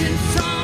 ocean time.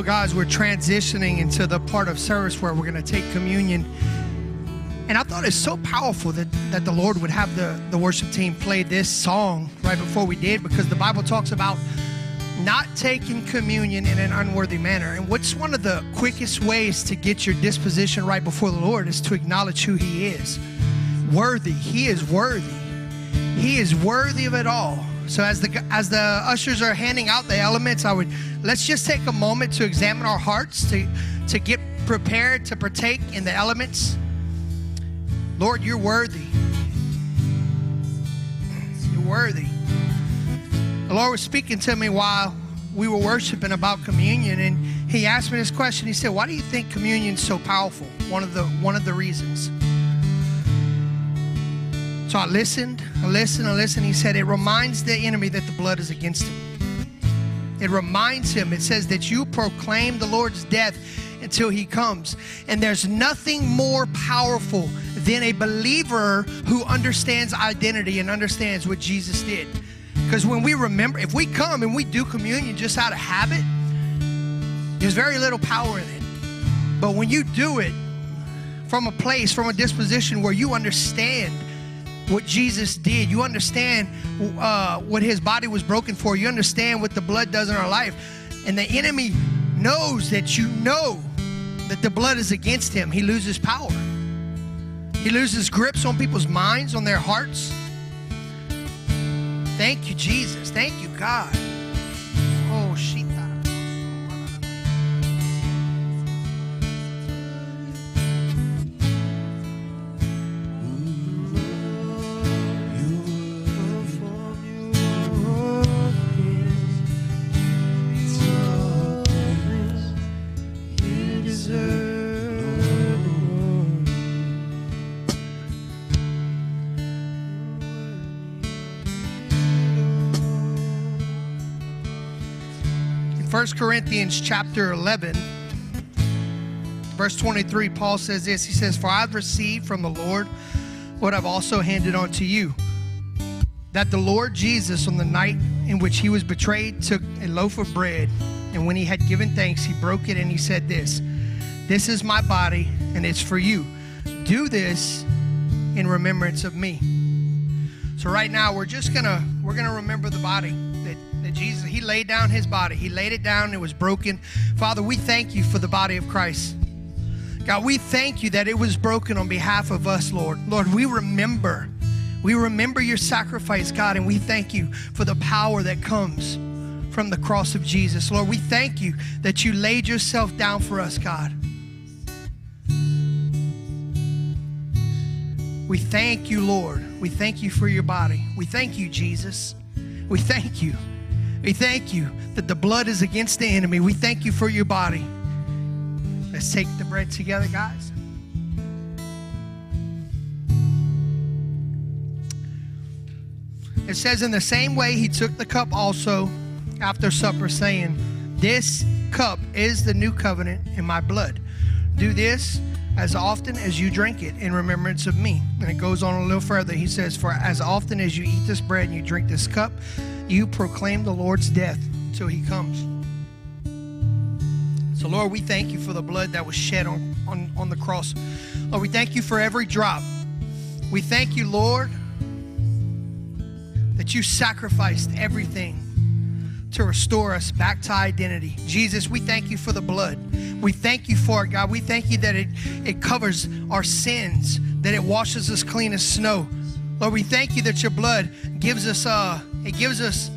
Know, guys, we're transitioning into the part of service where we're going to take communion. And I thought it's so powerful that, that the Lord would have the, the worship team play this song right before we did because the Bible talks about not taking communion in an unworthy manner. And what's one of the quickest ways to get your disposition right before the Lord is to acknowledge who He is. Worthy. He is worthy. He is worthy of it all. So as the as the ushers are handing out the elements, I would let's just take a moment to examine our hearts to to get prepared to partake in the elements. Lord, you're worthy. You're worthy. The Lord was speaking to me while we were worshiping about communion, and He asked me this question. He said, "Why do you think communion's so powerful?" One of the one of the reasons. So I listened, I listened, I listened. He said, It reminds the enemy that the blood is against him. It reminds him, it says that you proclaim the Lord's death until he comes. And there's nothing more powerful than a believer who understands identity and understands what Jesus did. Because when we remember, if we come and we do communion just out of habit, there's very little power in it. But when you do it from a place, from a disposition where you understand what Jesus did. You understand uh, what his body was broken for. You understand what the blood does in our life. And the enemy knows that you know that the blood is against him. He loses power. He loses grips on people's minds, on their hearts. Thank you, Jesus. Thank you, God. 1 Corinthians chapter 11, verse 23, Paul says this. He says, For I've received from the Lord what I've also handed on to you. That the Lord Jesus, on the night in which he was betrayed, took a loaf of bread, and when he had given thanks, he broke it and he said, This, this is my body, and it's for you. Do this in remembrance of me. So right now we're just gonna we're gonna remember the body that, Jesus he laid down his body. He laid it down, it was broken. Father, we thank you for the body of Christ. God, we thank you that it was broken on behalf of us, Lord. Lord, we remember. We remember your sacrifice, God, and we thank you for the power that comes from the cross of Jesus. Lord, we thank you that you laid yourself down for us, God. We thank you, Lord. We thank you for your body. We thank you, Jesus. We thank you. We thank you that the blood is against the enemy. We thank you for your body. Let's take the bread together, guys. It says, In the same way, he took the cup also after supper, saying, This cup is the new covenant in my blood. Do this as often as you drink it in remembrance of me. And it goes on a little further. He says, For as often as you eat this bread and you drink this cup, you proclaim the Lord's death till he comes. So, Lord, we thank you for the blood that was shed on, on, on the cross. Lord, we thank you for every drop. We thank you, Lord, that you sacrificed everything to restore us back to identity. Jesus, we thank you for the blood. We thank you for it, God. We thank you that it, it covers our sins, that it washes us clean as snow. Lord, we thank you that your blood gives us uh it gives us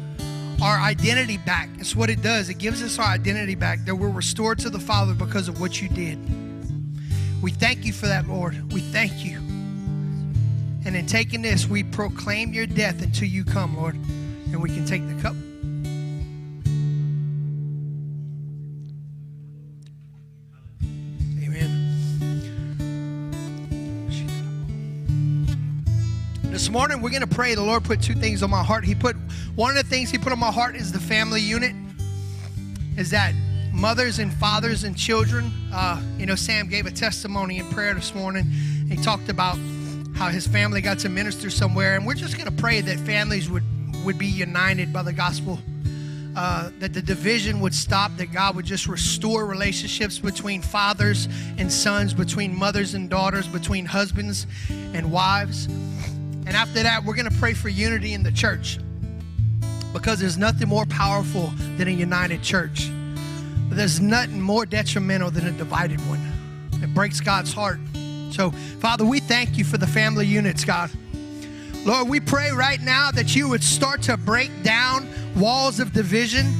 our identity back. It's what it does. It gives us our identity back, that we're restored to the Father because of what you did. We thank you for that, Lord. We thank you. And in taking this, we proclaim your death until you come, Lord. And we can take the cup. Morning, we're going to pray. The Lord put two things on my heart. He put one of the things He put on my heart is the family unit. Is that mothers and fathers and children? Uh, you know, Sam gave a testimony in prayer this morning. He talked about how his family got to minister somewhere, and we're just going to pray that families would would be united by the gospel. Uh, that the division would stop, that God would just restore relationships between fathers and sons, between mothers and daughters, between husbands and wives. And after that, we're going to pray for unity in the church because there's nothing more powerful than a united church. But there's nothing more detrimental than a divided one. It breaks God's heart. So, Father, we thank you for the family units, God. Lord, we pray right now that you would start to break down walls of division.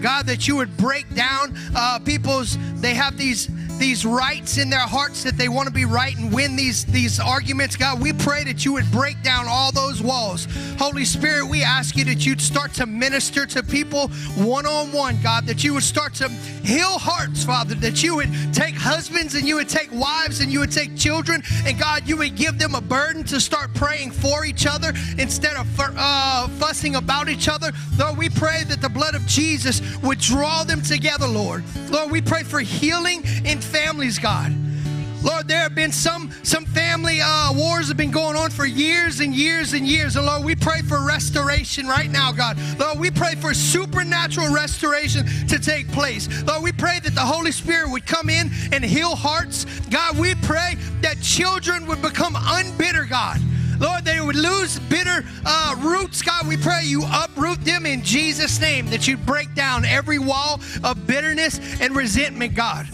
God, that you would break down uh, people's, they have these these rights in their hearts that they want to be right and win these these arguments. God we pray that you would break down all those walls. Holy spirit we ask you that you'd start to minister to people one-on-one god that you would start to heal hearts father that you would take husbands and you would take wives and you would take children and god you would give them a burden to start praying for each other instead of uh, fussing about each other. Lord we pray that the blood of jesus would draw them together lord. Lord we pray for healing in families, God. Lord, there have been some some family uh, wars have been going on for years and years and years. And Lord, we pray for restoration right now, God. Lord, we pray for supernatural restoration to take place. Lord, we pray that the Holy Spirit would come in and heal hearts. God, we pray that children would become unbitter, God. Lord, they would lose bitter uh, roots. God, we pray you uproot them in Jesus' name, that you break down every wall of bitterness and resentment, God.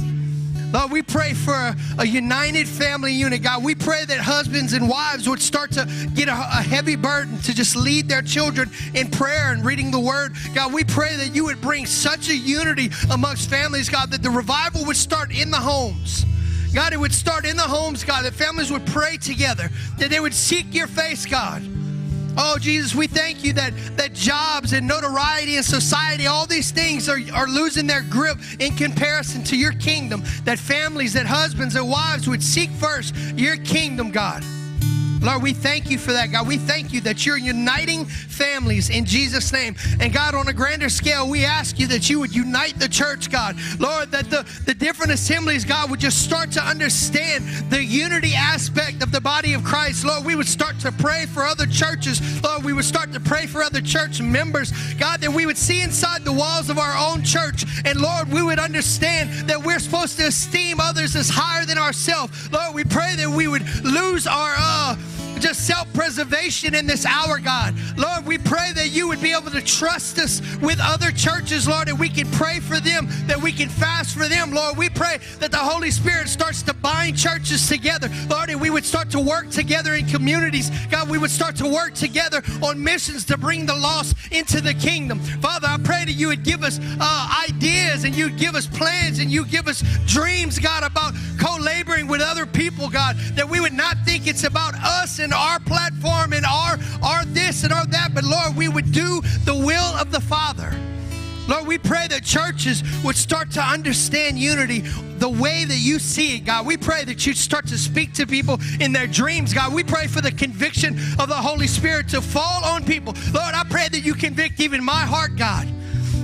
Lord, we pray for a, a, united family unit, God. We pray that husbands and wives would start to get a, a, heavy burden to just lead their children in prayer and reading the word. God, we pray that you would bring such a unity amongst families, God, that the revival would start in the homes. God, it would start in the homes, God, that families would pray together, that they would seek your face, God. Oh, Jesus, we thank you that, that jobs and notoriety and society, all these things are, are losing their grip in comparison to your kingdom. That families, that husbands, and wives would seek first your kingdom, God. Lord, we thank you for that, God. We thank you that you're uniting families in Jesus' name. And God, on a grander scale, we ask you that you would unite the church, God. Lord, that the, the different assemblies, God, would just start to understand the unity aspect of the body of Christ. Lord, we would start to pray for other churches. Lord, we would start to pray for other church members. God, that we would see inside the walls of our own church. And Lord, we would understand that we're supposed to esteem others as higher than ourselves. Lord, we pray that we would lose our uh just self preservation in this hour, God. Lord, we pray that you would be able to trust us with other churches, Lord, and we can pray for them, that we can fast for them, Lord. We pray that the Holy Spirit starts to bind churches together, Lord, and we would start to work together in communities. God, we would start to work together on missions to bring the lost into the kingdom. Father, I pray that you would give us uh, ideas and you'd give us plans and you give us dreams, God, about co laboring with other people, God, that we would not think it's about us and our platform and our, our this and our that, but Lord, we would do the will of the Father. Lord, we pray that churches would start to understand unity the way that you see it, God. We pray that you'd start to speak to people in their dreams, God. We pray for the conviction of the Holy Spirit to fall on people. Lord, I pray that you convict even my heart, God.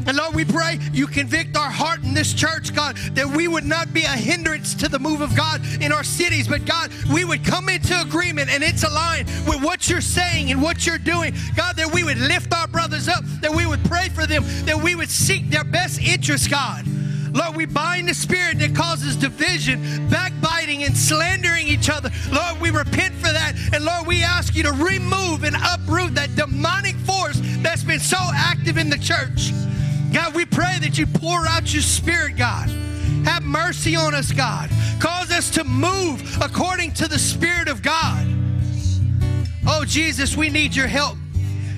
And Lord, we pray you convict our heart in this church, God, that we would not be a hindrance to the move of God in our cities, but God, we would come into agreement and it's aligned with what you're saying and what you're doing. God, that we would lift our brothers up, that we would pray for them, that we would seek their best interests, God. Lord, we bind the spirit that causes division, backbiting, and slandering each other. Lord, we repent for that. And Lord, we ask you to remove and uproot that demonic force that's been so active in the church. God, we pray that you pour out your spirit, God. Have mercy on us, God. Cause us to move according to the Spirit of God. Oh, Jesus, we need your help.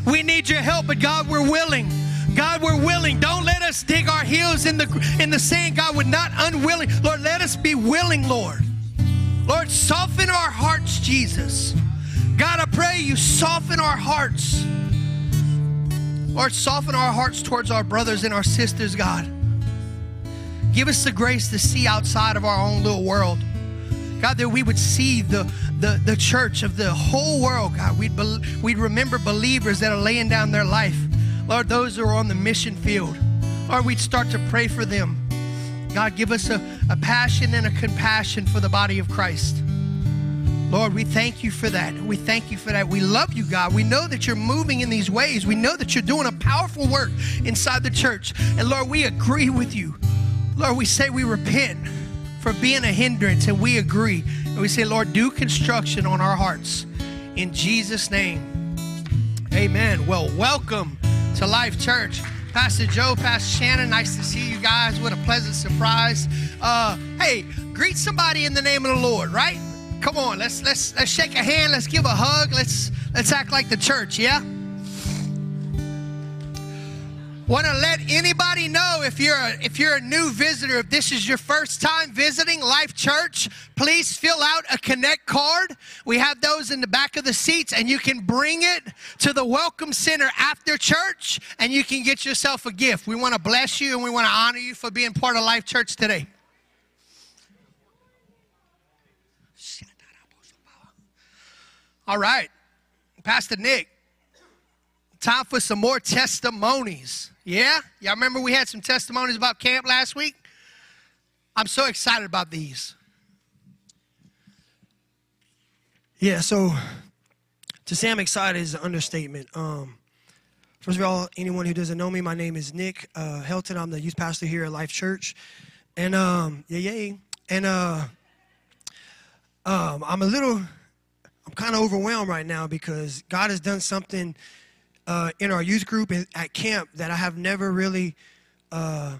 We need your help, but God, we're willing. God, we're willing. Don't let us dig our heels in the in the sand, God. We're not unwilling. Lord, let us be willing, Lord. Lord, soften our hearts, Jesus. God, I pray you soften our hearts. Lord, soften our hearts towards our brothers and our sisters, God. Give us the grace to see outside of our own little world. God, that we would see the, the, the church of the whole world, God. We'd, bel we'd remember believers that are laying down their life. Lord, those who are on the mission field. Lord, we'd start to pray for them. God, give us a, a passion and a compassion for the body of Christ. Lord, we thank you for that. We thank you for that. We love you, God. We know that you're moving in these ways. We know that you're doing a powerful work inside the church. And Lord, we agree with you. Lord, we say we repent for being a hindrance and we agree. And we say, Lord, do construction on our hearts. In Jesus' name, amen. Well, welcome to Life Church. Pastor Joe, Pastor Shannon, nice to see you guys. What a pleasant surprise. Uh, hey, greet somebody in the name of the Lord, right? Come on, let's let's let's shake a hand, let's give a hug, let's let's act like the church, yeah? Want to let anybody know if you're a, if you're a new visitor, if this is your first time visiting Life Church, please fill out a connect card. We have those in the back of the seats and you can bring it to the welcome center after church and you can get yourself a gift. We want to bless you and we want to honor you for being part of Life Church today. All right. Pastor Nick, time for some more testimonies. Yeah? Y'all remember we had some testimonies about camp last week? I'm so excited about these. Yeah, so to say I'm excited is an understatement. Um, first of all, anyone who doesn't know me, my name is Nick uh, Helton. I'm the youth pastor here at Life Church. And um, yeah, yeah. And uh, um, I'm a little, I'm kind of overwhelmed right now because God has done something uh, in our youth group at camp that I have never really uh,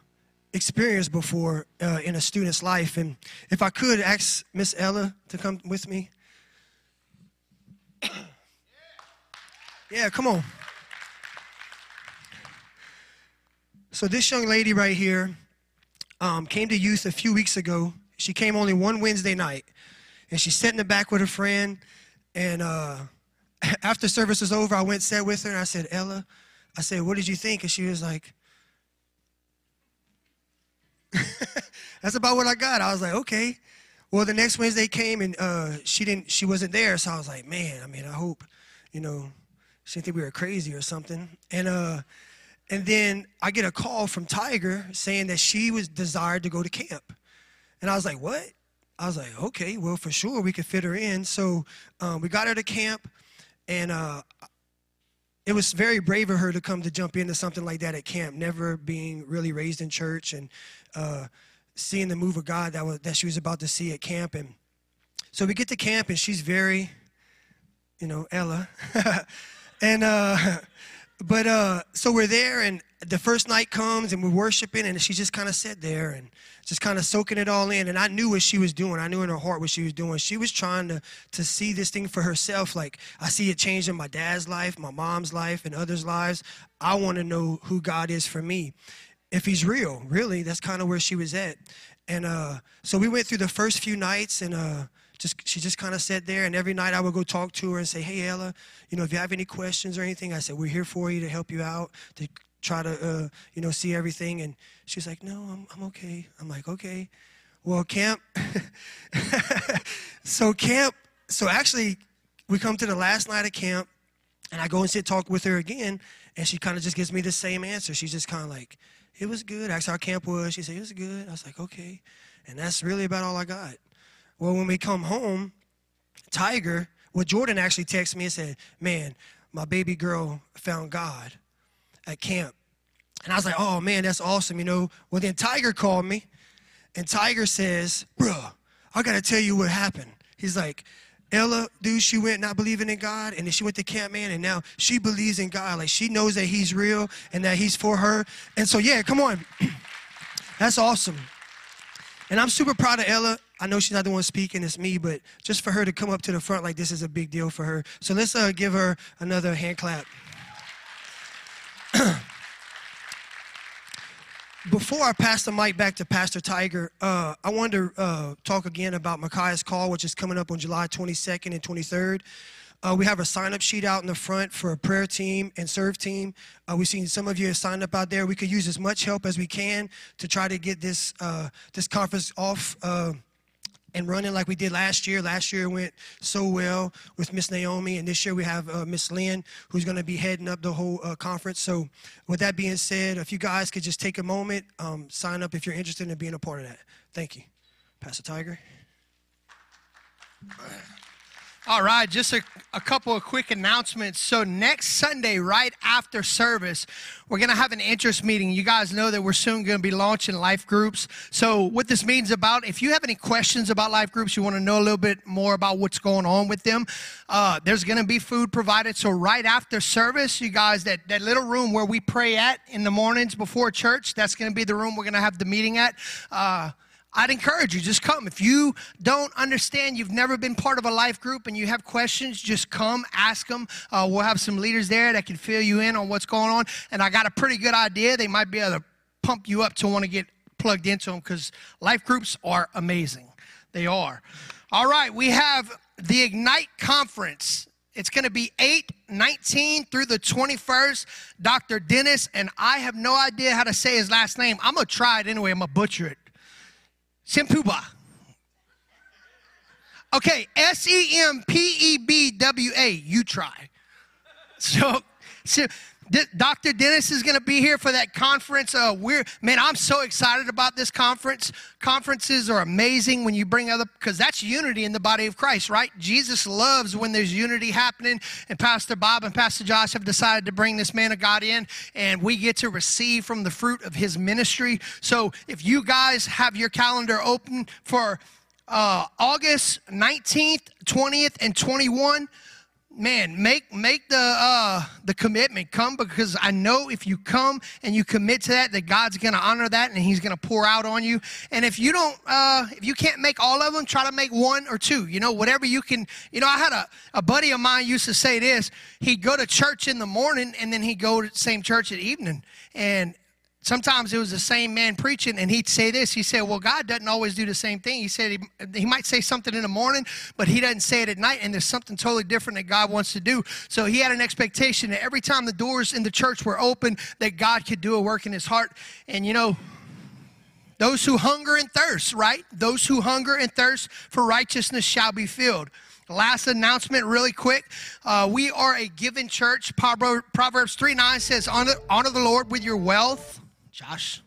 experienced before uh, in a student's life. And if I could ask Miss Ella to come with me. yeah, come on. So this young lady right here um, came to youth a few weeks ago. She came only one Wednesday night, and she sat in the back with a friend. And uh, after service was over, I went sat with her, and I said, "Ella," I said, "What did you think?" And she was like, "That's about what I got." I was like, "Okay." Well, the next Wednesday came, and uh, she didn't. She wasn't there, so I was like, "Man, I mean, I hope, you know, she didn't think we were crazy or something." And uh, and then I get a call from Tiger saying that she was desired to go to camp. And I was like, what? I was like, okay, well, for sure, we could fit her in. So um, we got her to camp, and uh, it was very brave of her to come to jump into something like that at camp, never being really raised in church and uh, seeing the move of God that, was, that she was about to see at camp. And so we get to camp, and she's very, you know, Ella. and, uh, but uh, so we're there, and the first night comes, and we're worshiping, and she just kind of sat there and just kind of soaking it all in. And I knew what she was doing. I knew in her heart what she was doing. She was trying to to see this thing for herself. Like I see it changing my dad's life, my mom's life, and others' lives. I want to know who God is for me. If He's real, really, that's kind of where she was at. And uh, so we went through the first few nights, and uh, just she just kind of sat there and every night i would go talk to her and say hey ella you know if you have any questions or anything i said we're here for you to help you out to try to uh, you know see everything. And she's like no i'm, I'm okay. I'm like okay. Well camp so camp so actually we come to the last night of camp and i go and sit talk with her again and she kind of just gives me the same answer. She's just kind of like it was good. Asked how camp was. She said it was good. I was like okay. And that's really about all i got. Well, when we come home, Tiger, well, Jordan actually texted me and said, Man, my baby girl found God at camp. And I was like, Oh, man, that's awesome, you know. Well, then Tiger called me, and Tiger says, Bruh, I got to tell you what happened. He's like, Ella, dude, she went not believing in God, and then she went to camp, man, and now she believes in God. Like, she knows that He's real and that He's for her. And so, yeah, come on. that's awesome. And I'm super proud of Ella. I know she's not the one speaking, it's me, but just for her to come up to the front like this is a big deal for her. So let's uh, give her another hand clap. Before I pass the mic back to Pastor Tiger, uh, I wanted to uh, talk again about Micaiah's Call, which is coming up on July 22nd and 23rd. Uh, we have a sign up sheet out in the front for a prayer team and serve team. Uh, we've seen some of you have signed up out there. We could use as much help as we can to try to get this, uh, this conference off uh, and running like we did last year. Last year went so well with Miss Naomi, and this year we have uh, Miss Lynn, who's going to be heading up the whole uh, conference. So, with that being said, if you guys could just take a moment, um, sign up if you're interested in being a part of that. Thank you, Pastor Tiger. All right, just a, a couple of quick announcements. So, next Sunday, right after service, we're going to have an interest meeting. You guys know that we're soon going to be launching life groups. So, what this means about if you have any questions about life groups, you want to know a little bit more about what's going on with them, uh, there's going to be food provided. So, right after service, you guys, that, that little room where we pray at in the mornings before church, that's going to be the room we're going to have the meeting at. Uh, I'd encourage you, just come. If you don't understand, you've never been part of a life group and you have questions, just come, ask them. Uh, we'll have some leaders there that can fill you in on what's going on. And I got a pretty good idea. They might be able to pump you up to want to get plugged into them because life groups are amazing. They are. All right, we have the Ignite Conference. It's going to be 8, 19 through the 21st. Dr. Dennis, and I have no idea how to say his last name. I'm going to try it anyway. I'm going to butcher it. Sempuba. Okay, S E M P E B W A. You try. So, so D- Dr. Dennis is going to be here for that conference. Uh, we're man, I'm so excited about this conference. Conferences are amazing when you bring other because that's unity in the body of Christ, right? Jesus loves when there's unity happening. And Pastor Bob and Pastor Josh have decided to bring this man of God in, and we get to receive from the fruit of his ministry. So if you guys have your calendar open for uh, August 19th, 20th, and 21 man make make the uh the commitment. Come because i know if you come and you commit to that that god's gonna honor that and he's gonna pour out on you. And if you don't uh if you can't make all of them try to make one or two you know whatever you can. You know i had a, a buddy of mine used to say this. He'd go to church in the morning and then he'd go to the same church at evening. And sometimes it was the same man preaching and he'd say this. He said well god doesn't always do the same thing. He said he, he might say something in the morning but he doesn't say it at night and there's something totally different that god wants to do. So he had an expectation that every time the doors in the church were open that god could do a work in his heart. And you know those who hunger and thirst right? Those who hunger and thirst for righteousness shall be filled. Last announcement, really quick. Uh, we are a given church. Proverbs 3 9 says, honor, honor the Lord with your wealth Josh?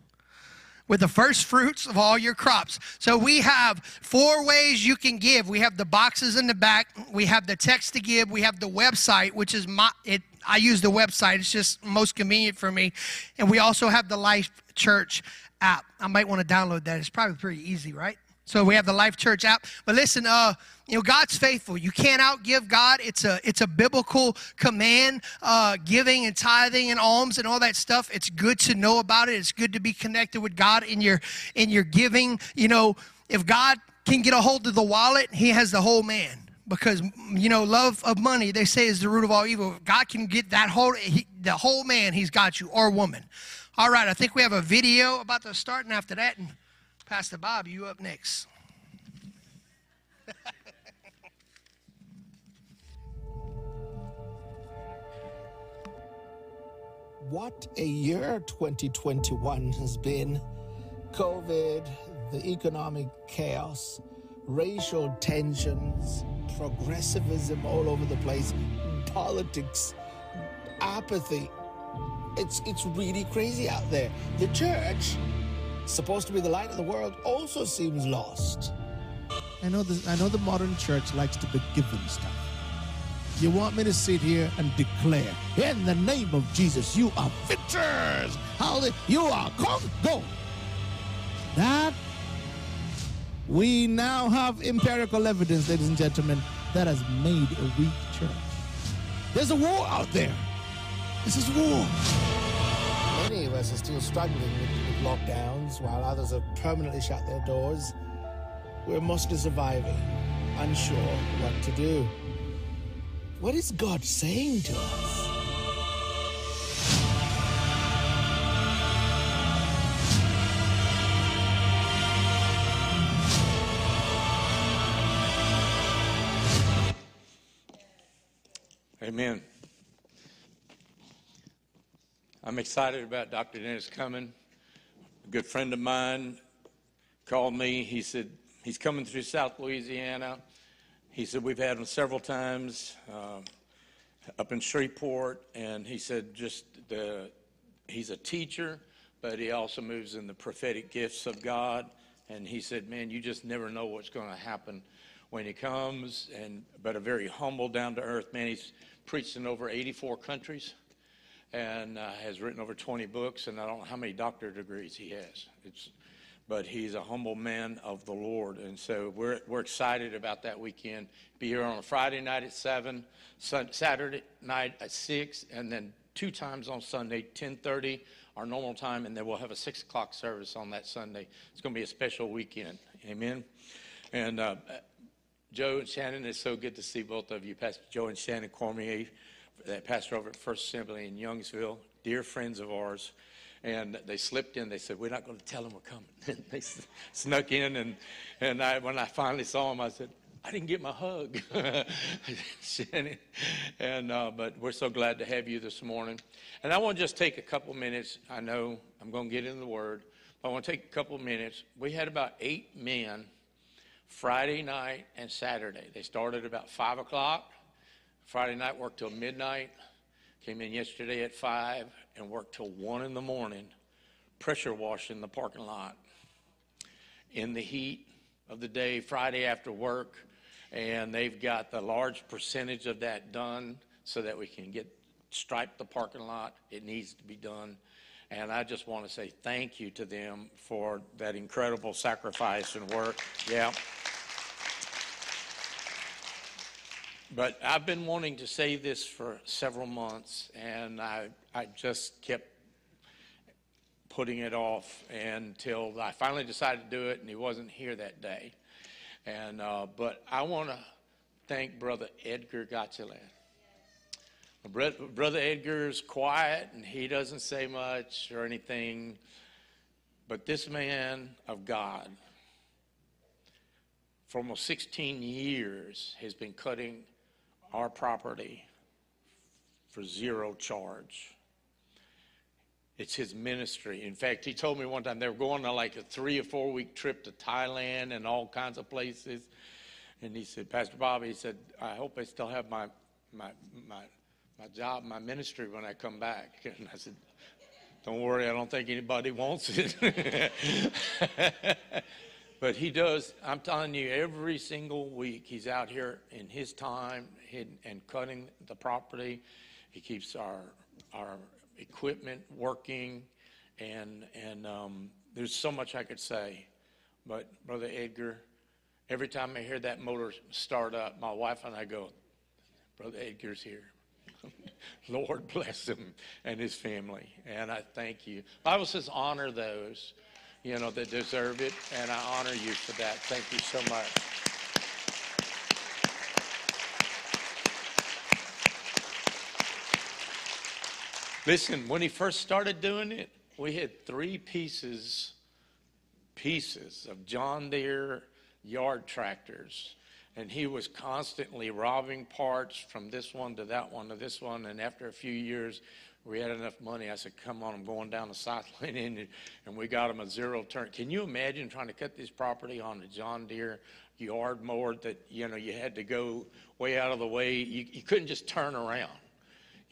With the first fruits of all your crops. So we have four ways you can give. We have the boxes in the back. We have the text to give. We have the website, which is my it. I use the website. It's just most convenient for me. And we also have the Life Church app. I might want to download that. It's probably pretty easy, right? So we have the Life Church app. But listen, uh, you know, God's faithful. You can't outgive God. It's a it's a biblical command, uh, giving and tithing and alms and all that stuff. It's good to know about it. It's good to be connected with God in your in your giving. You know, if God can get a hold of the wallet, He has the whole man. Because you know, love of money they say is the root of all evil. If God can get that whole he, the whole man, He's got you or woman. All right, I think we have a video about to start, and after that, and Pastor Bob, you up next. what a year 2021 has been. COVID, the economic chaos, racial tensions, progressivism all over the place, politics, apathy. It's, it's really crazy out there. The church, supposed to be the light of the world, also seems lost. I know, I know the modern church likes to be given stuff. You want me to sit here and declare, in the name of Jesus, you are victors. Hallelujah. You are come, go. That we now have empirical evidence, ladies and gentlemen, that has made a weak church. There's a war out there. This is war. Many of us are still struggling with, with lockdowns while others have permanently shut their doors. We're mostly surviving, unsure what to do. What is God saying to us? Amen. I'm excited about Dr. Dennis coming. A good friend of mine called me. He said, He's coming through South Louisiana. He said we've had him several times uh, up in Shreveport, and he said just the he's a teacher, but he also moves in the prophetic gifts of God. And he said, man, you just never know what's going to happen when he comes. And but a very humble, down to earth man. He's preached in over 84 countries and uh, has written over 20 books, and I don't know how many doctorate degrees he has. It's, but he's a humble man of the Lord, and so we're we're excited about that weekend. Be here on a Friday night at seven, Sun, Saturday night at six, and then two times on Sunday, 10:30, our normal time, and then we'll have a six o'clock service on that Sunday. It's going to be a special weekend. Amen. And uh, Joe and Shannon, it's so good to see both of you, Pastor Joe and Shannon Cormier, that pastor over at First Assembly in Youngsville, dear friends of ours. And they slipped in. They said, "We're not going to tell them we're coming." And they snuck in, and and I, when I finally saw them, I said, "I didn't get my hug." And uh, but we're so glad to have you this morning. And I want to just take a couple minutes. I know I'm going to get into the Word, but I want to take a couple minutes. We had about eight men Friday night and Saturday. They started about 5 o'clock. Friday night worked till midnight. Came in yesterday at 5 and worked till 1 in the morning, pressure washing the parking lot in the heat of the day, Friday after work. And they've got the large percentage of that done so that we can get stripe the parking lot. It needs to be done. And I just want to say thank you to them for that incredible sacrifice and work. Yeah. But I've been wanting to say this for several months, and I, I just kept putting it off until I finally decided to do it, and he wasn't here that day. And uh, but I want to thank Brother Edgar Gotcheland. Bro- Brother Edgar's quiet, and he doesn't say much or anything. But this man of God, for almost 16 years, has been cutting our property for zero charge. It's his ministry. In fact, he told me one time they were going on like a three or four week trip to Thailand and all kinds of places. And he said, Pastor Bob, he said, I hope I still have my, my, my, my job, my ministry when I come back. And I said, Don't worry, I don't think anybody wants it. But he does, I'm telling you, every single week he's out here in his time and cutting the property. He keeps our, our equipment working. And, and um, there's so much I could say. But Brother Edgar, every time I hear that motor start up, my wife and I go, Brother Edgar's here. Lord bless him and his family. And I thank you. Bible says honor those, you know, that deserve it. And I honor you for that. Thank you so much. Listen, when he first started doing it, we had three pieces, pieces of John Deere yard tractors. And he was constantly robbing parts from this one to that one to this one. And after a few years, we had enough money. I said, Come on, I'm going down the south lane. And, and we got him a zero turn. Can you imagine trying to cut this property on a John Deere yard mower that, you know, you had to go way out of the way? You, you couldn't just turn around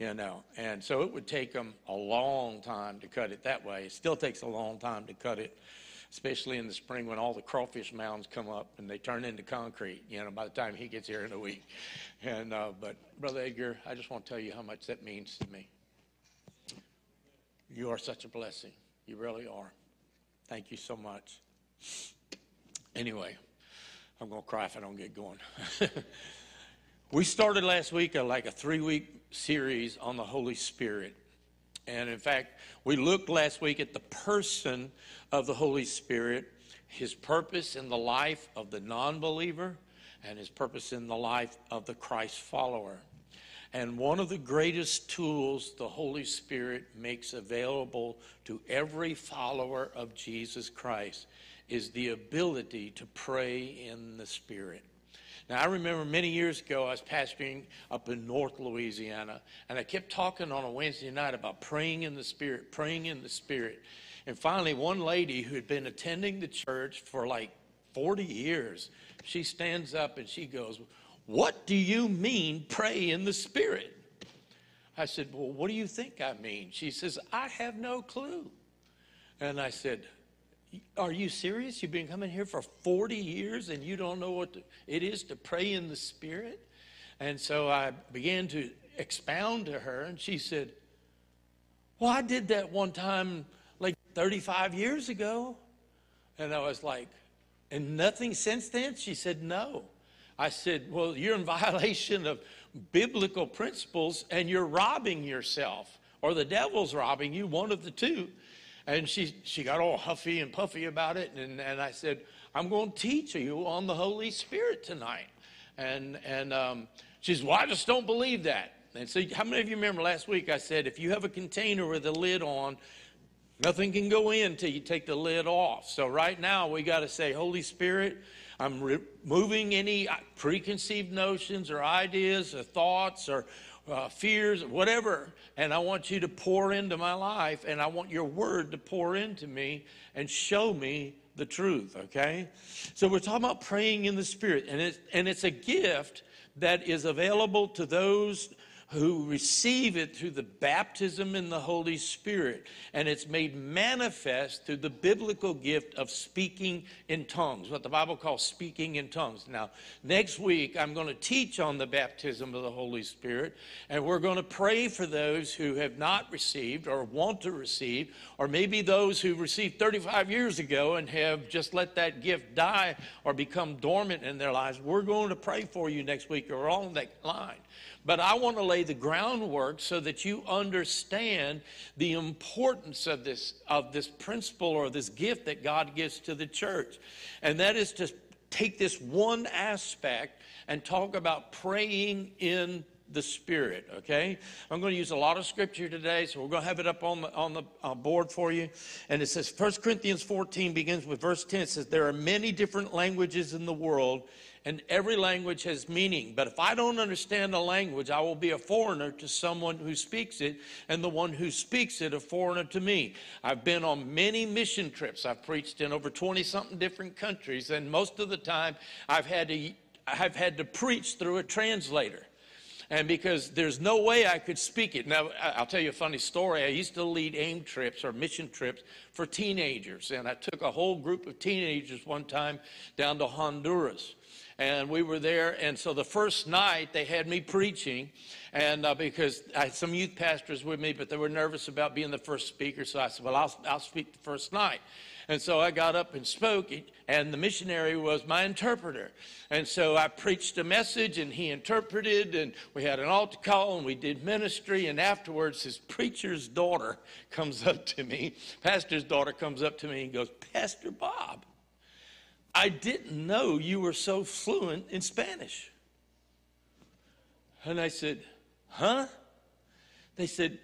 you know. And so it would take them a long time to cut it that way. It still takes a long time to cut it, especially in the spring when all the crawfish mounds come up and they turn into concrete. You know, by the time he gets here in a week. And uh, but brother Edgar, I just want to tell you how much that means to me. You are such a blessing. You really are. Thank you so much. Anyway, I'm going to cry if I don't get going. We started last week a, like a three week series on the Holy Spirit. And in fact, we looked last week at the person of the Holy Spirit, his purpose in the life of the non believer, and his purpose in the life of the Christ follower. And one of the greatest tools the Holy Spirit makes available to every follower of Jesus Christ is the ability to pray in the Spirit. Now, I remember many years ago, I was pastoring up in North Louisiana, and I kept talking on a Wednesday night about praying in the Spirit, praying in the Spirit. And finally, one lady who had been attending the church for like 40 years, she stands up and she goes, What do you mean, pray in the Spirit? I said, Well, what do you think I mean? She says, I have no clue. And I said, Are you serious? You've been coming here for 40 years and you don't know what it is to pray in the Spirit? And so I began to expound to her, and she said, Well, I did that one time like 35 years ago. And I was like, And nothing since then? She said, No. I said, Well, you're in violation of biblical principles and you're robbing yourself, or the devil's robbing you, one of the two. And she, she got all huffy and puffy about it. And, and I said, I'm going to teach you on the Holy Spirit tonight. And, and um, she says, Well, I just don't believe that. And so, how many of you remember last week I said, if you have a container with a lid on, nothing can go in until you take the lid off. So, right now, we got to say, Holy Spirit, I'm removing any preconceived notions or ideas or thoughts or uh, fears, whatever, and I want you to pour into my life, and I want your word to pour into me and show me the truth, okay? So we're talking about praying in the Spirit, and it's, and it's a gift that is available to those who receive it through the baptism in the Holy Spirit. And it's made manifest through the biblical gift of speaking in tongues, what the Bible calls speaking in tongues. Now, next week, I'm going to teach on the baptism of the Holy Spirit, and we're going to pray for those who have not received or want to receive, or maybe those who received 35 years ago and have just let that gift die or become dormant in their lives. We're going to pray for you next week. You're that line. But I want to lay the groundwork so that you understand the importance of this, of this principle or this gift that God gives to the church. And that is to take this one aspect and talk about praying in the Spirit, okay? I'm going to use a lot of scripture today, so we're going to have it up on the, on the uh, board for you. And it says, 1 Corinthians 14 begins with verse 10. It says, There are many different languages in the world, and every language has meaning. But if I don't understand a language, I will be a foreigner to someone who speaks it, and the one who speaks it a foreigner to me. I've been on many mission trips. I've preached in over 20 something different countries, and most of the time I've had to I've had to preach through a translator. And because there's no way I could speak it. Now, I'll tell you a funny story. I used to lead AIM trips or mission trips for teenagers. And I took a whole group of teenagers one time down to Honduras and we were there. And so the first night they had me preaching, and uh, because I had some youth pastors with me, but they were nervous about being the first speaker, so I said, "Well, I'll, I'll speak the first night." And so I got up and spoke, and the missionary was my interpreter. And so I preached a message, and he interpreted, and we had an altar call, and we did ministry. And afterwards, his preacher's daughter comes up to me, pastor's daughter comes up to me and goes, Pastor Bob, I didn't know you were so fluent in Spanish. And I said, Huh? They said,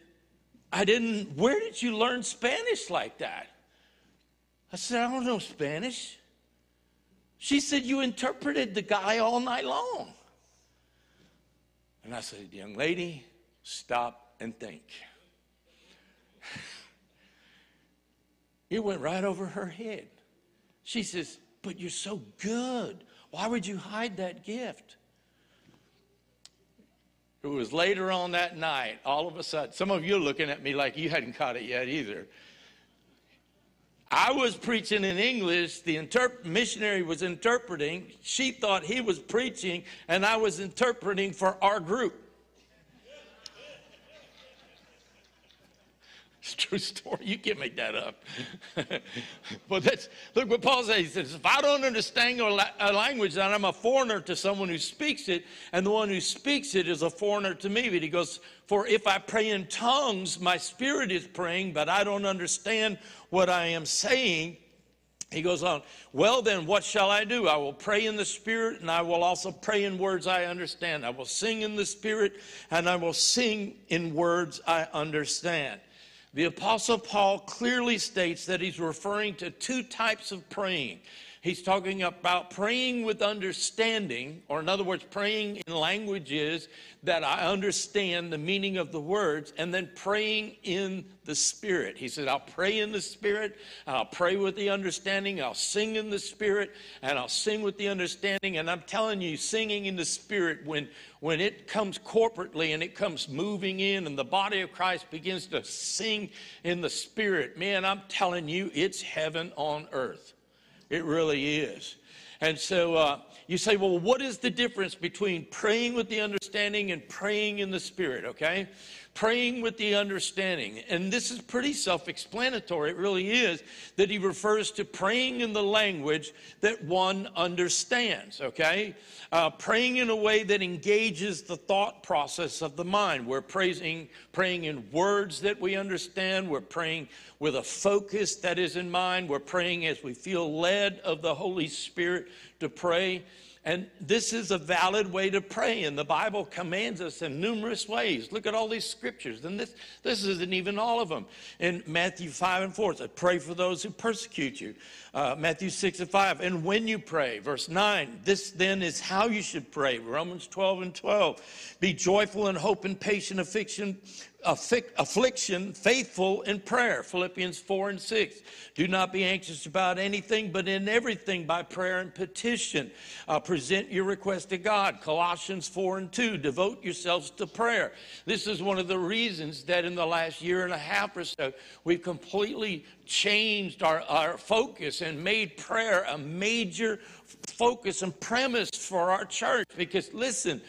I didn't, where did you learn Spanish like that? I said, I don't know Spanish. She said, You interpreted the guy all night long. And I said, Young lady, stop and think. it went right over her head. She says, but you're so good. Why would you hide that gift? It was later on that night, all of a sudden, some of you are looking at me like you hadn't caught it yet either. I was preaching in English, the interp- missionary was interpreting. She thought he was preaching, and I was interpreting for our group. It's true story. You can't make that up. but that's look what Paul says. He says, if I don't understand a, language, then I'm a foreigner to someone who speaks it, and the one who speaks it is a foreigner to me. But he goes, For if I pray in tongues, my spirit is praying, but I don't understand what I am saying. He goes on, Well, then, what shall I do? I will pray in the Spirit, and I will also pray in words I understand. I will sing in the Spirit, and I will sing in words I understand. The Apostle Paul clearly states that he's referring to two types of praying. He's talking about praying with understanding, or in other words, praying in languages that I understand the meaning of the words, and then praying in the Spirit. He said, I'll pray in the Spirit, I'll pray with the understanding, I'll sing in the Spirit, and I'll sing with the understanding. And I'm telling you, singing in the Spirit, when, when it comes corporately and it comes moving in, and the body of Christ begins to sing in the Spirit, man, I'm telling you, it's heaven on earth. It really is. And so uh, you say, well, what is the difference between praying with the understanding and praying in the Spirit, okay? Praying with the understanding. And this is pretty self explanatory. It really is that he refers to praying in the language that one understands, okay? Uh, praying in a way that engages the thought process of the mind. We're praising, praying in words that we understand. We're praying with a focus that is in mind. We're praying as we feel led of the Holy Spirit to pray. And this is a valid way to pray, and the Bible commands us in numerous ways. Look at all these scriptures, and this, this isn't even all of them. In Matthew 5 and 4, it says, Pray for those who persecute you. Uh, Matthew 6 and 5, and when you pray. Verse 9, this then is how you should pray. Romans 12 and 12, be joyful in hope and patient affliction, affliction, faithful in prayer. Philippians 4 and 6. Do not be anxious about anything, but in everything by prayer and petition. Uh, present your request to God. Colossians 4 and 2. Devote yourselves to prayer. This is one of the reasons that in the last year and a half or so, we've completely changed our, our focus and made prayer a major focus and premise for our church. Because listen,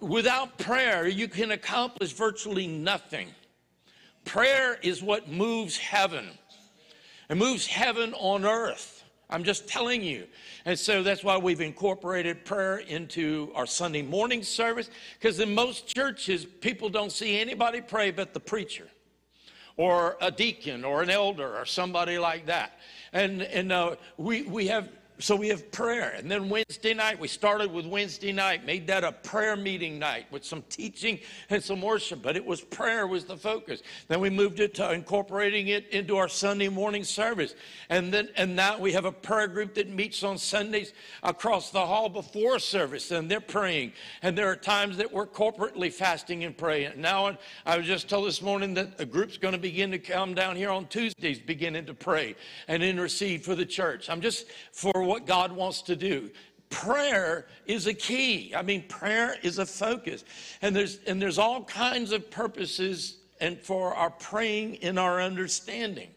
Without prayer, you can accomplish virtually nothing. Prayer is what moves heaven. It moves heaven on earth. I'm just telling you. And so that's why we've incorporated prayer into our Sunday morning service. Because in most churches, people don't see anybody pray but the preacher or a deacon or an elder or somebody like that. And, and uh, we, we have so we have prayer. And then Wednesday night, we started with Wednesday night, made that a prayer meeting night with some teaching and some worship, but it was prayer was the focus. Then we moved it to incorporating it into our Sunday morning service. And then and now we have a prayer group that meets on Sundays across the hall before service, and they're praying. And there are times that we're corporately fasting and praying. Now I was just told this morning that a group's going to begin to come down here on Tuesdays, beginning to pray and intercede for the church. I'm just for what God wants to do. Prayer is a key. I mean, prayer is a focus. And there's and there's all kinds of purposes and for our praying in our understanding.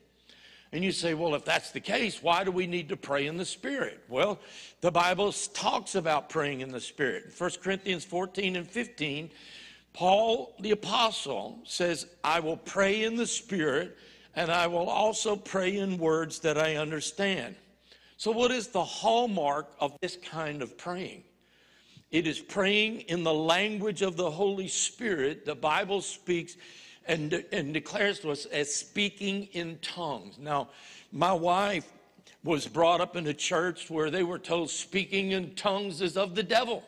And you say, well, if that's the case, why do we need to pray in the Spirit? Well, the Bible talks about praying in the Spirit. 1 Corinthians 14 and 15, Paul the Apostle says, I will pray in the Spirit, and I will also pray in words that I understand. So, what is the hallmark of this kind of praying? It is praying in the language of the Holy Spirit. The Bible speaks and, and declares to us as speaking in tongues. Now, my wife was brought up in a church where they were told speaking in tongues is of the devil.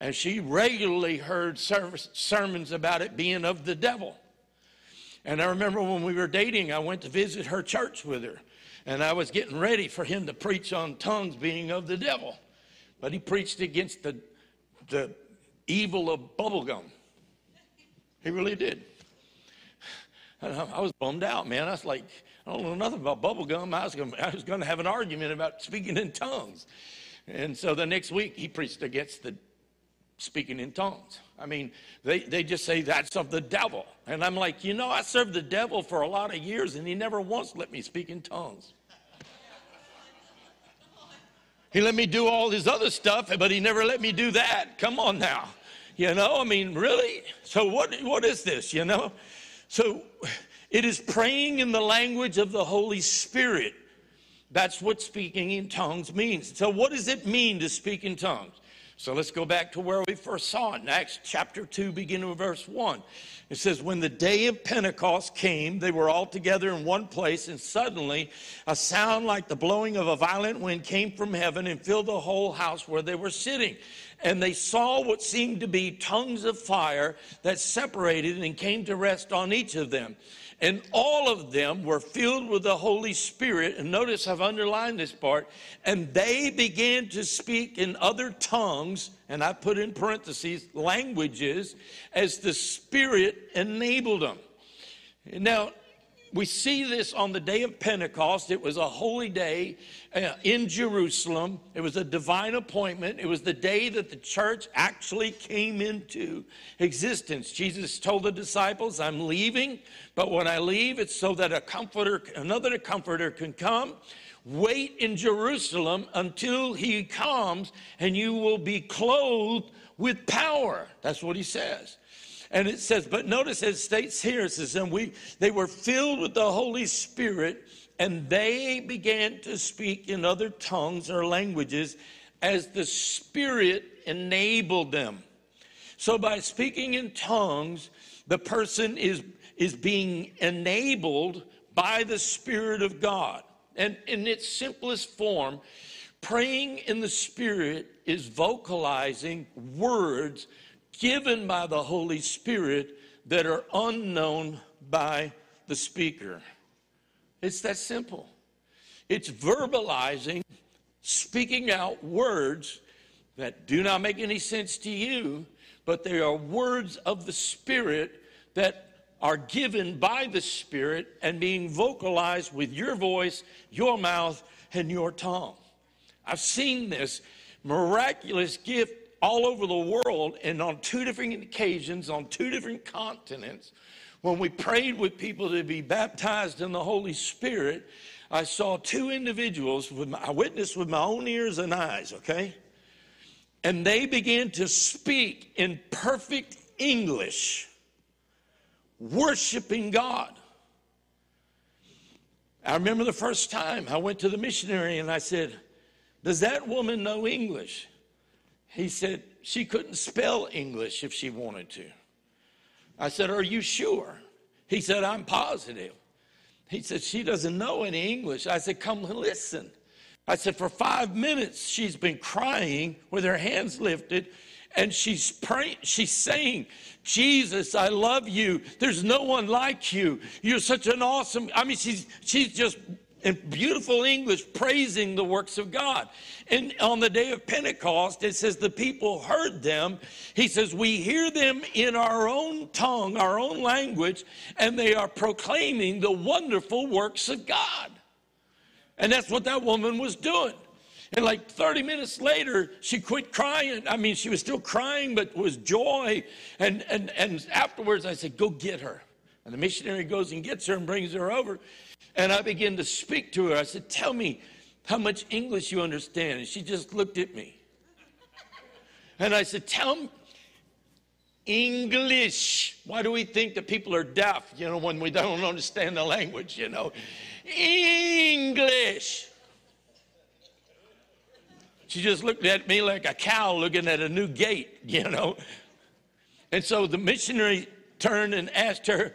And she regularly heard sermons about it being of the devil. And I remember when we were dating, I went to visit her church with her. And I was getting ready for him to preach on tongues being of the devil. But he preached against the, the evil of bubblegum. He really did. And I was bummed out, man. I was like, I don't know nothing about bubblegum. I was, gonna, I was going to have an argument about speaking in tongues. And so the next week, he preached against the speaking in tongues. I mean, they, they just say that's of the devil. And I'm like, you know, I served the devil for a lot of years, and he never once let me speak in tongues. He let me do all his other stuff, but he never let me do that. Come on now. You know, I mean, really? So what, what is this, you know? So it is praying in the language of the Holy Spirit. That's what speaking in tongues means. So what does it mean to speak in tongues? So let's go back to where we first saw it in Acts chapter 2, beginning with verse 1. It says, When the day of Pentecost came, they were all together in one place, and suddenly a sound like the blowing of a violent wind came from heaven and filled the whole house where they were sitting. and they saw what seemed to be tongues of fire that separated and came to rest on each of them. And all of them were filled with the Holy Spirit. And notice I've underlined this part. And they began to speak in other tongues, and I put in parentheses, languages, as the Spirit enabled them. Now, we see this on the day of Pentecost. It was a holy day uh, in Jerusalem. It was a divine appointment. It was the day that the church actually came into existence. Jesus told the disciples, I'm leaving, but when I leave, it's so that a comforter, another comforter can come. Wait in Jerusalem until he comes, and you will be clothed with power. That's what he says. And it says, but notice it states here, it says, and we they were filled with the Holy Spirit, and they began to speak in other tongues or languages as the Spirit enabled them. So by speaking in tongues, the person is, is being enabled by the Spirit of God. And in its simplest form, praying in the Spirit is vocalizing words given by the Holy Spirit that are unknown by the speaker. It's that simple. It's verbalizing, speaking out words that do not make any sense to you, but they are words of the Spirit that are given by the Spirit and being vocalized with your voice, your mouth, and your tongue. I've seen this miraculous gift all over the world and on two different occasions on two different continents when we prayed with people to be baptized in the Holy Spirit, I saw two individuals, with my, I witnessed with my own ears and eyes, okay? And they began to speak in perfect English, worshiping God. I remember the first time I went to the missionary and I said, Does that woman know English? He said she couldn't spell English if she wanted to. I said, Are you sure? He said, I'm positive. He said, She doesn't know any English. I said, Come listen. I said, For five minutes, she's been crying with her hands lifted, and she's praying, she's saying, Jesus, I love you. There's no one like you. You're such an awesome. I mean, she's she's just in beautiful English praising the works of God. And on the day of Pentecost, it says the people heard them. He says, We hear them in our own tongue, our own language, and they are proclaiming the wonderful works of God. And that's what that woman was doing. And like 30 minutes later, she quit crying. I mean, she was still crying, but was joy. And, and, and afterwards, I said, Go get her. And the missionary goes and gets her and brings her over. And I began to speak to her. I said, Tell me how much English you understand. And she just looked at me. And I said, Tell me English. Why do we think that people are deaf, you know, when we don't understand the language, you know? English. She just looked at me like a cow looking at a new gate, you know. And so the missionary turned and asked her,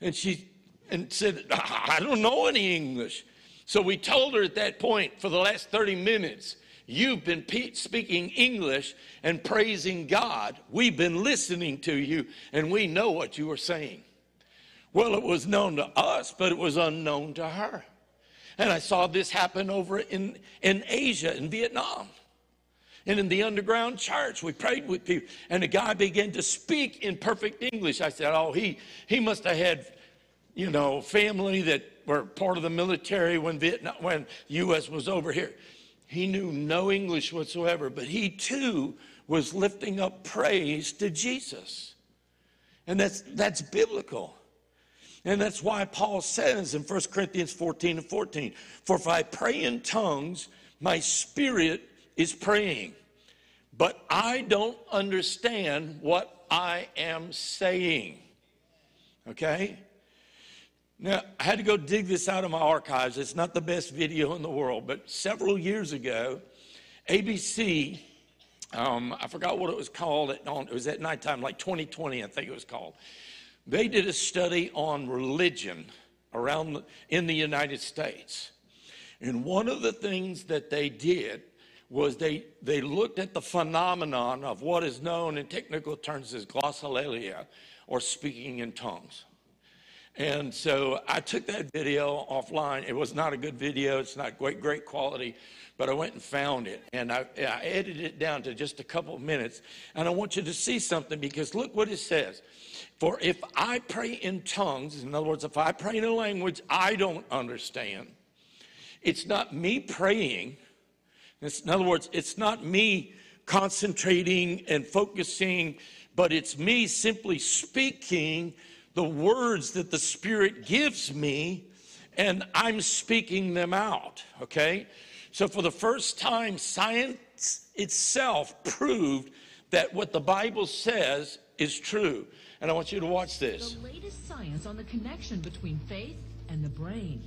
and she and said, I don't know any English. So we told her at that point for the last 30 minutes, You've been speaking English and praising God. We've been listening to you and we know what you were saying. Well, it was known to us, but it was unknown to her. And I saw this happen over in, in Asia, in Vietnam. And in the underground church, we prayed with people, and a guy began to speak in perfect English. I said, Oh, he, he must have had you know, family that were part of the military when Vietnam, when U.S. was over here. He knew no English whatsoever, but he too was lifting up praise to Jesus. And that's, that's biblical. And that's why Paul says in 1 Corinthians 14 and 14, For if I pray in tongues, my spirit is praying, but I don't understand what I am saying. Okay? Now, I had to go dig this out of my archives. It's not the best video in the world, but several years ago, ABC, um, I forgot what it was called, it was at nighttime, like 2020, I think it was called. They did a study on religion around in the United States. And one of the things that they did was they, they looked at the phenomenon of what is known in technical terms as glossolalia, or speaking in tongues. And so I took that video offline. It was not a good video. It's not great, great quality, but I went and found it and I, I edited it down to just a couple of minutes. And I want you to see something because look what it says. For if I pray in tongues, in other words, if I pray in a language I don't understand, it's not me praying. It's, in other words, it's not me concentrating and focusing, but it's me simply speaking the words that the Spirit gives me, and I'm speaking them out, okay? So, for the first time, science itself proved that what the Bible says is true. And I want you to watch this. The latest science on the connection between faith and the brain.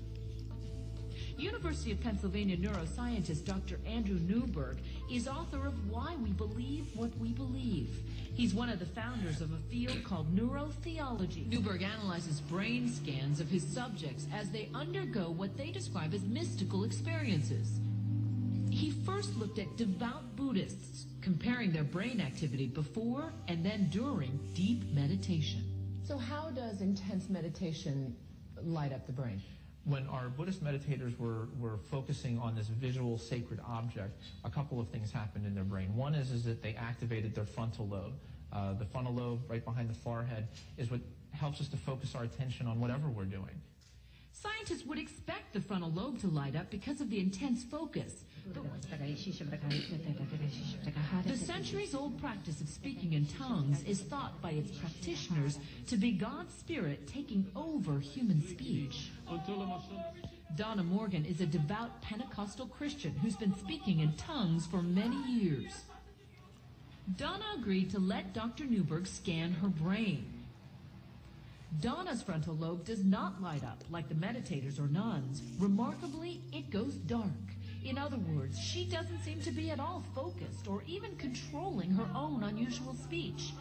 University of Pennsylvania neuroscientist Dr. Andrew Newberg is author of Why We Believe What We Believe. He's one of the founders of a field called neurotheology. Newberg analyzes brain scans of his subjects as they undergo what they describe as mystical experiences. He first looked at devout Buddhists, comparing their brain activity before and then during deep meditation. So, how does intense meditation light up the brain? When our Buddhist meditators were, were focusing on this visual sacred object, a couple of things happened in their brain. One is, is that they activated their frontal lobe. Uh, the frontal lobe, right behind the forehead, is what helps us to focus our attention on whatever we're doing. Scientists would expect the frontal lobe to light up because of the intense focus. The centuries old practice of speaking in tongues is thought by its practitioners to be God's Spirit taking over human speech. Donna Morgan is a devout Pentecostal Christian who's been speaking in tongues for many years. Donna agreed to let Dr. Newberg scan her brain. Donna's frontal lobe does not light up like the meditators or nuns. Remarkably, it goes dark. In other words, she doesn't seem to be at all focused or even controlling her own unusual speech.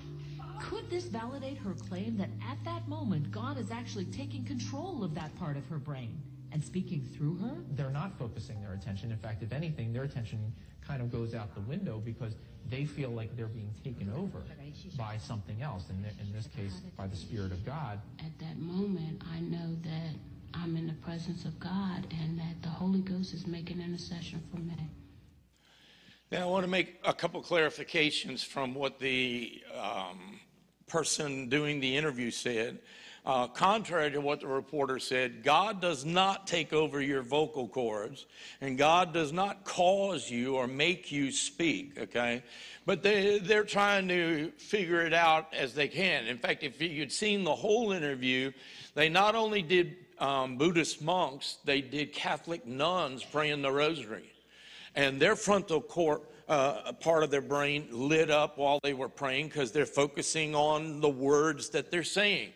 Could this validate her claim that at that moment God is actually taking control of that part of her brain and speaking through her? They're not focusing their attention. In fact, if anything, their attention kind of goes out the window because they feel like they're being taken over by something else, in, in this case, by the Spirit of God. At that moment, I know that I'm in the presence of God and that the Holy Ghost is making intercession for me. Now, I want to make a couple clarifications from what the um, person doing the interview said. Uh, contrary to what the reporter said, God does not take over your vocal cords, and God does not cause you or make you speak, okay? But they, they're trying to figure it out as they can. In fact, if you'd seen the whole interview, they not only did um, Buddhist monks, they did Catholic nuns praying the rosary. And their frontal court, uh, part of their brain lit up while they were praying because they're focusing on the words that they're saying.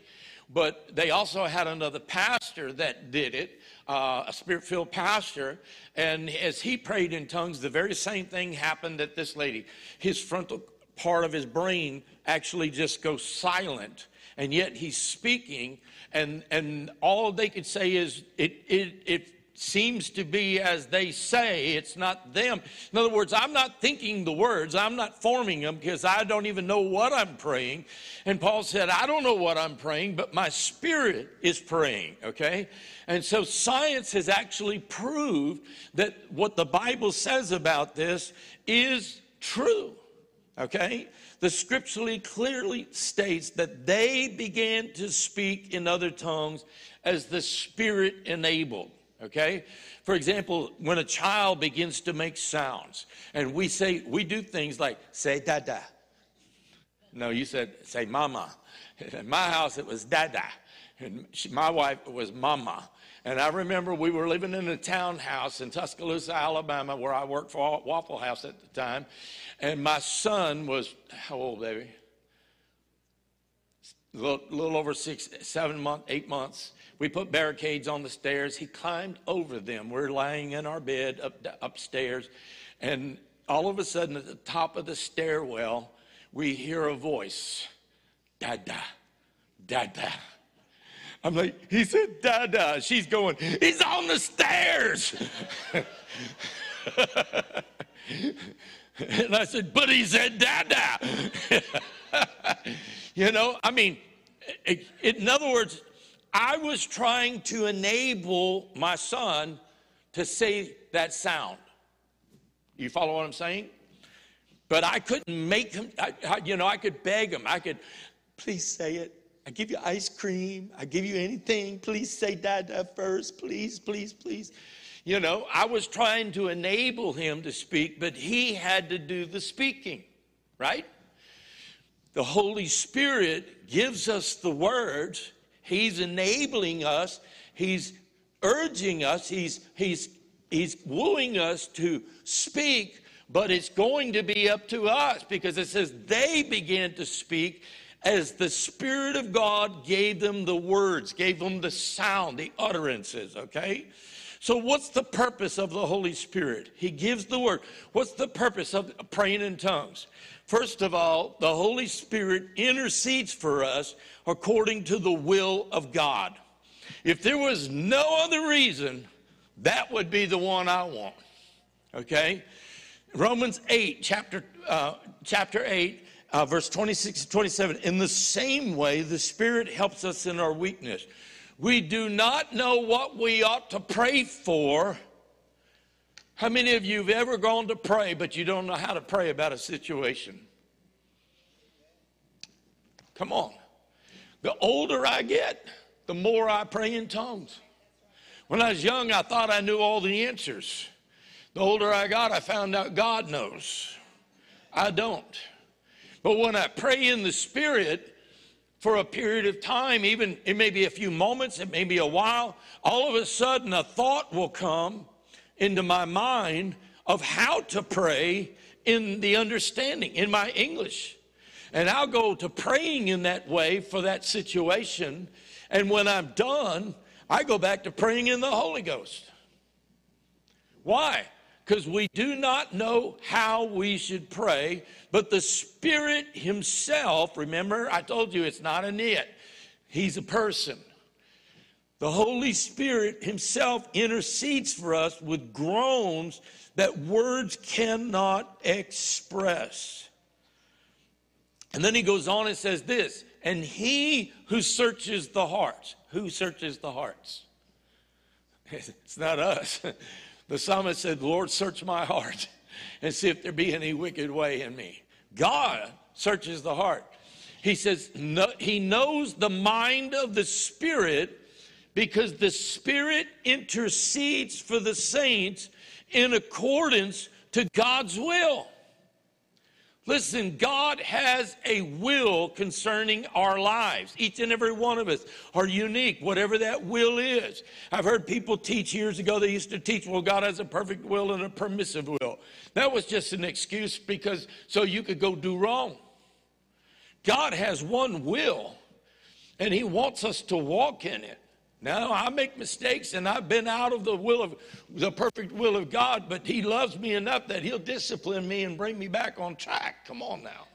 But they also had another pastor that did it, uh, a spirit filled pastor. And as he prayed in tongues, the very same thing happened at this lady. His frontal part of his brain actually just goes silent. And yet he's speaking and and all they could say is it it it seems to be as they say it's not them. In other words i'm not thinking the words i'm not forming them because i don't even know what i'm praying. And paul said i don't know what i'm praying but my spirit is praying okay? And so science has actually proved that what the bible says about this is true okay? The scripturally clearly states that they began to speak in other tongues as the Spirit enabled. Okay? For example, when a child begins to make sounds, and we say, we do things like say dada. No, you said say mama. In my house, it was dada. And she, my wife was mama. And I remember we were living in a townhouse in Tuscaloosa, Alabama, where I worked for Waffle House at the time. And my son was, how old, baby? A little, little over six, seven months, eight months. We put barricades on the stairs. He climbed over them. We're lying in our bed up, upstairs. And all of a sudden, at the top of the stairwell, we hear a voice Dada, Dada. I'm like, he said, Dada. She's going, he's on the stairs. And I said, But he said, Dada. you know, I mean, it, it, in other words, I was trying to enable my son to say that sound. You follow what I'm saying? But I couldn't make him, I, I, you know, I could beg him. I could, please say it. I give you ice cream. I give you anything. Please say dada first. Please, please, please. You know, I was trying to enable him to speak, but he had to do the speaking, right? The Holy Spirit gives us the words. He's enabling us. He's urging us. He's, he's, he's wooing us to speak, but it's going to be up to us because it says they began to speak as the Spirit of God gave them the words, gave them the sound, the utterances, okay? So, what's the purpose of the Holy Spirit? He gives the word. What's the purpose of praying in tongues? First of all, the Holy Spirit intercedes for us according to the will of God. If there was no other reason, that would be the one I want. Okay? Romans 8, chapter, uh, chapter 8, uh, verse 26 to 27. In the same way, the Spirit helps us in our weakness. We do not know what we ought to pray for. How many of you have ever gone to pray, but you don't know how to pray about a situation? Come on. The older I get, the more I pray in tongues. When I was young, I thought I knew all the answers. The older I got, I found out God knows. I don't. But when I pray in the Spirit, for a period of time, even it may be a few moments, it may be a while, all of a sudden a thought will come into my mind of how to pray in the understanding, in my English. And I'll go to praying in that way for that situation. And when I'm done, I go back to praying in the Holy Ghost. Why? because we do not know how we should pray, but the Spirit Himself, remember, I told you it's not a nit, He's a person. The Holy Spirit Himself intercedes for us with groans that words cannot express. And then he goes on and says this, and He who searches the hearts, who searches the hearts? It's not us. The psalmist said, Lord, search my heart and see if there be any wicked way in me. God searches the heart. He says, He knows the mind of the Spirit because the Spirit intercedes for the saints in accordance to God's will. Listen, God has a will concerning our lives. Each and every one of us are unique, whatever that will is. I've heard people teach years ago, they used to teach, well, God has a perfect will and a permissive will. That was just an excuse because so you could go do wrong. God has one will, and He wants us to walk in it. Now, I make mistakes and I've been out of the will of the perfect will of God, but He loves me enough that He'll discipline me and bring me back on track. Come on now.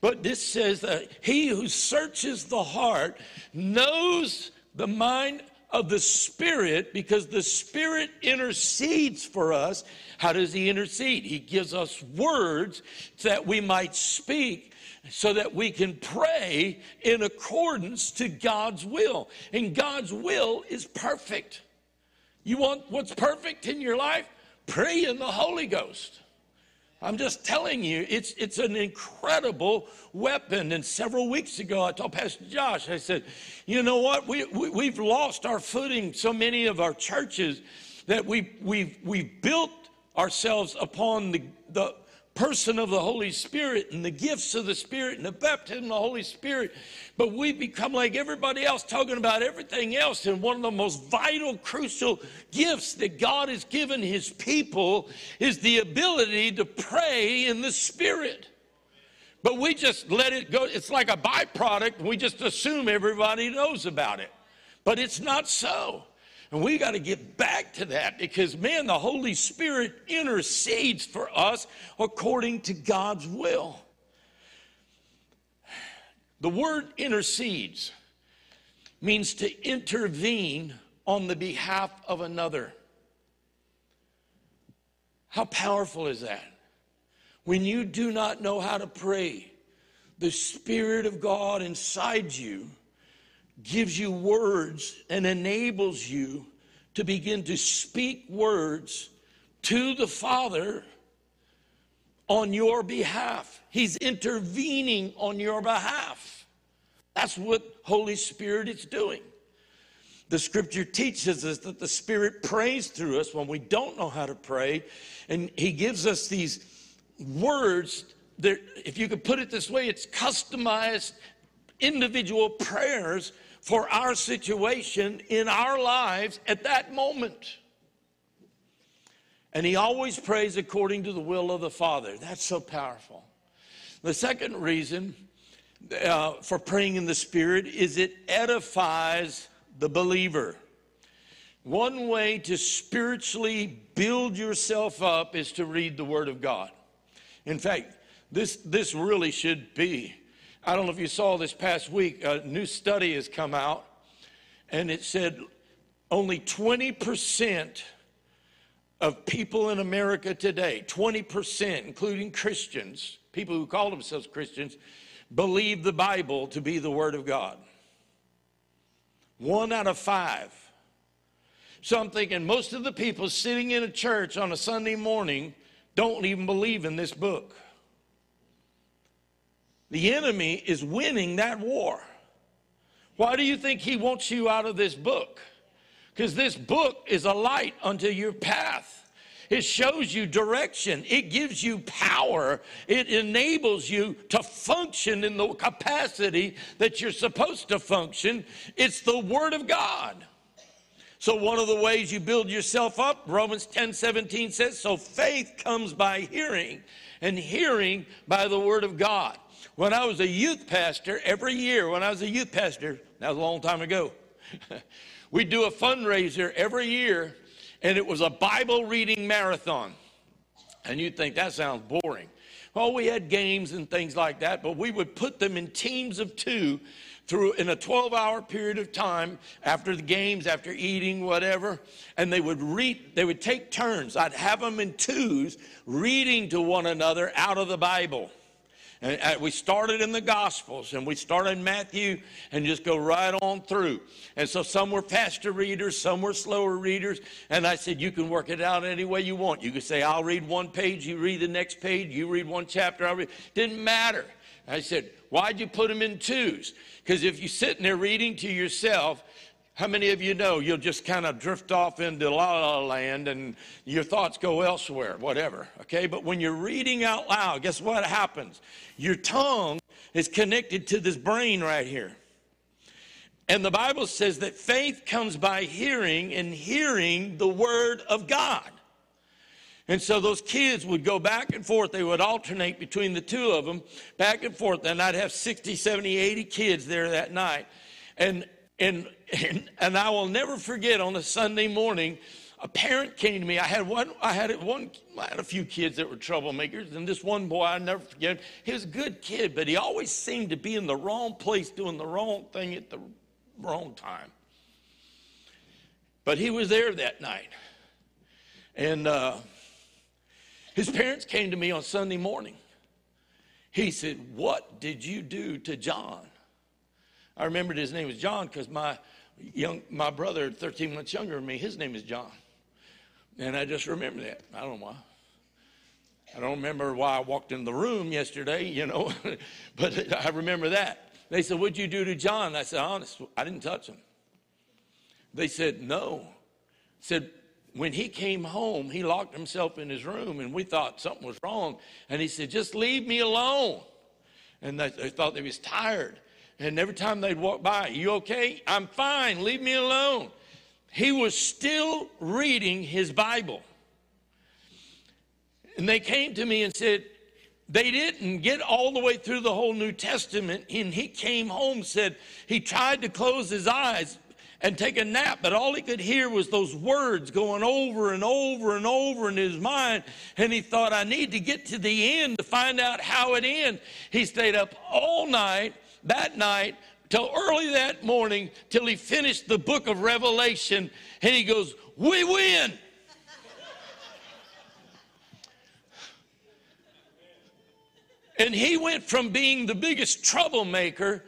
But this says that He who searches the heart knows the mind of the Spirit because the Spirit intercedes for us. How does He intercede? He gives us words that we might speak so that we can pray in accordance to God's will. And God's will is perfect. You want what's perfect in your life? Pray in the Holy Ghost. I'm just telling you, it's, it's an incredible weapon. And several weeks ago, I told Pastor Josh, I said, you know what? We, we, we've lost our footing, so many of our churches, that we, we've, we've built ourselves upon the, the, person of the Holy Spirit and the gifts of the Spirit and the baptism of the Holy Spirit. But we become like everybody else, talking about everything else. And one of the most vital, crucial gifts that God has given His people is the ability to pray in the Spirit. But we just let it go. It's like a byproduct. We just assume everybody knows about it. But it's not so. And we got to get back to that because, man, the Holy Spirit intercedes for us according to God's will. The word intercedes means to intervene on the behalf of another. How powerful is that? When you do not know how to pray, the Spirit of God inside you gives you words and enables you to begin to speak words to the Father on your behalf. He's intervening on your behalf. That's what Holy Spirit is doing. The scripture teaches us that the Spirit prays through us when we don't know how to pray, and He gives us these words that, if you could put it this way, it's customized individual prayers for our situation in our lives at that moment. And he always prays according to the will of the Father. That's so powerful. The second reason uh, for praying in the Spirit is it edifies the believer. One way to spiritually build yourself up is to read the Word of God. In fact, this, this really should be. I don't know if you saw this past week, a new study has come out, and it said only 20% of people in America today, 20%, including Christians, people who call themselves Christians, believe the Bible to be the Word of God. One out of five. So I'm thinking most of the people sitting in a church on a Sunday morning don't even believe in this book. The enemy is winning that war. Why do you think he wants you out of this book? Because this book is a light unto your path. It shows you direction. It gives you power. It enables you to function in the capacity that you're supposed to function. It's the Word of God. So, one of the ways you build yourself up, Romans 10 17 says, so faith comes by hearing, and hearing by the Word of God. When I was a youth pastor, every year when I was a youth pastor, that was a long time ago, we'd do a fundraiser every year, and it was a Bible reading marathon. And you'd think that sounds boring. Well, we had games and things like that, but we would put them in teams of two through in a 12 hour period of time after the games, after eating, whatever, and they would read, they would take turns. I'd have them in twos reading to one another out of the Bible. And uh, we started in the Gospels and we started in Matthew and just go right on through. And so some were faster readers, some were slower readers. And I said, You can work it out any way you want. You could say, I'll read one page, you read the next page, you read one chapter, I'll read. Didn't matter. I said, Why'd you put them in twos? Because if you're sitting there reading to yourself, how many of you know you'll just kind of drift off into la la land and your thoughts go elsewhere, whatever, okay? But when you're reading out loud, guess what happens? Your tongue is connected to this brain right here. And the Bible says that faith comes by hearing and hearing the word of God. And so those kids would go back and forth. They would alternate between the two of them, back and forth. And I'd have 60, 70, 80 kids there that night. And and, and, and I will never forget on a Sunday morning, a parent came to me. I had one, I had one, I had a few kids that were troublemakers, and this one boy I never forget. He was a good kid, but he always seemed to be in the wrong place, doing the wrong thing at the wrong time. But he was there that night, and uh, his parents came to me on Sunday morning. He said, "What did you do to John?" I remembered his name was John because my young my brother, 13 months younger than me, his name is John. And I just remember that. I don't know why. I don't remember why I walked in the room yesterday, you know, but I remember that. They said, What'd you do to John? I said, Honest, I didn't touch him. They said, No. Said, when he came home, he locked himself in his room and we thought something was wrong. And he said, Just leave me alone. And they, they thought he was tired. And every time they'd walk by, You okay? I'm fine. Leave me alone. He was still reading his Bible. And they came to me and said, they didn't get all the way through the whole New Testament. And he came home, said he tried to close his eyes and take a nap, but all he could hear was those words going over and over and over in his mind. And he thought, I need to get to the end to find out how it ends. He stayed up all night that night till early that morning till he finished the book of Revelation. And he goes, We win. and he went from being the biggest troublemaker.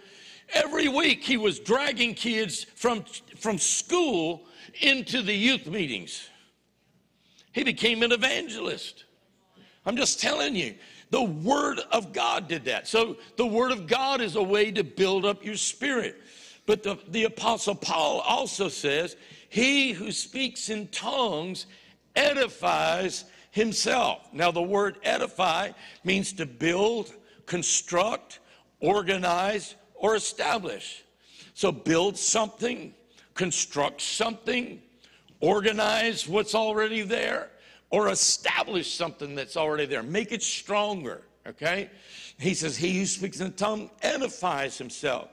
Every week he was dragging kids from, from school into the youth meetings. He became an evangelist. I'm just telling you the Word of God did that. So the Word of God is a way to build up your spirit. But the, the Apostle Paul also says, He who speaks in tongues edifies himself. Now, the word edify means to build, construct, organize, or establish. So, build something, construct something, organize what's already there, or establish something that's already there. Make it stronger, okay? He says, He who speaks in a tongue edifies himself.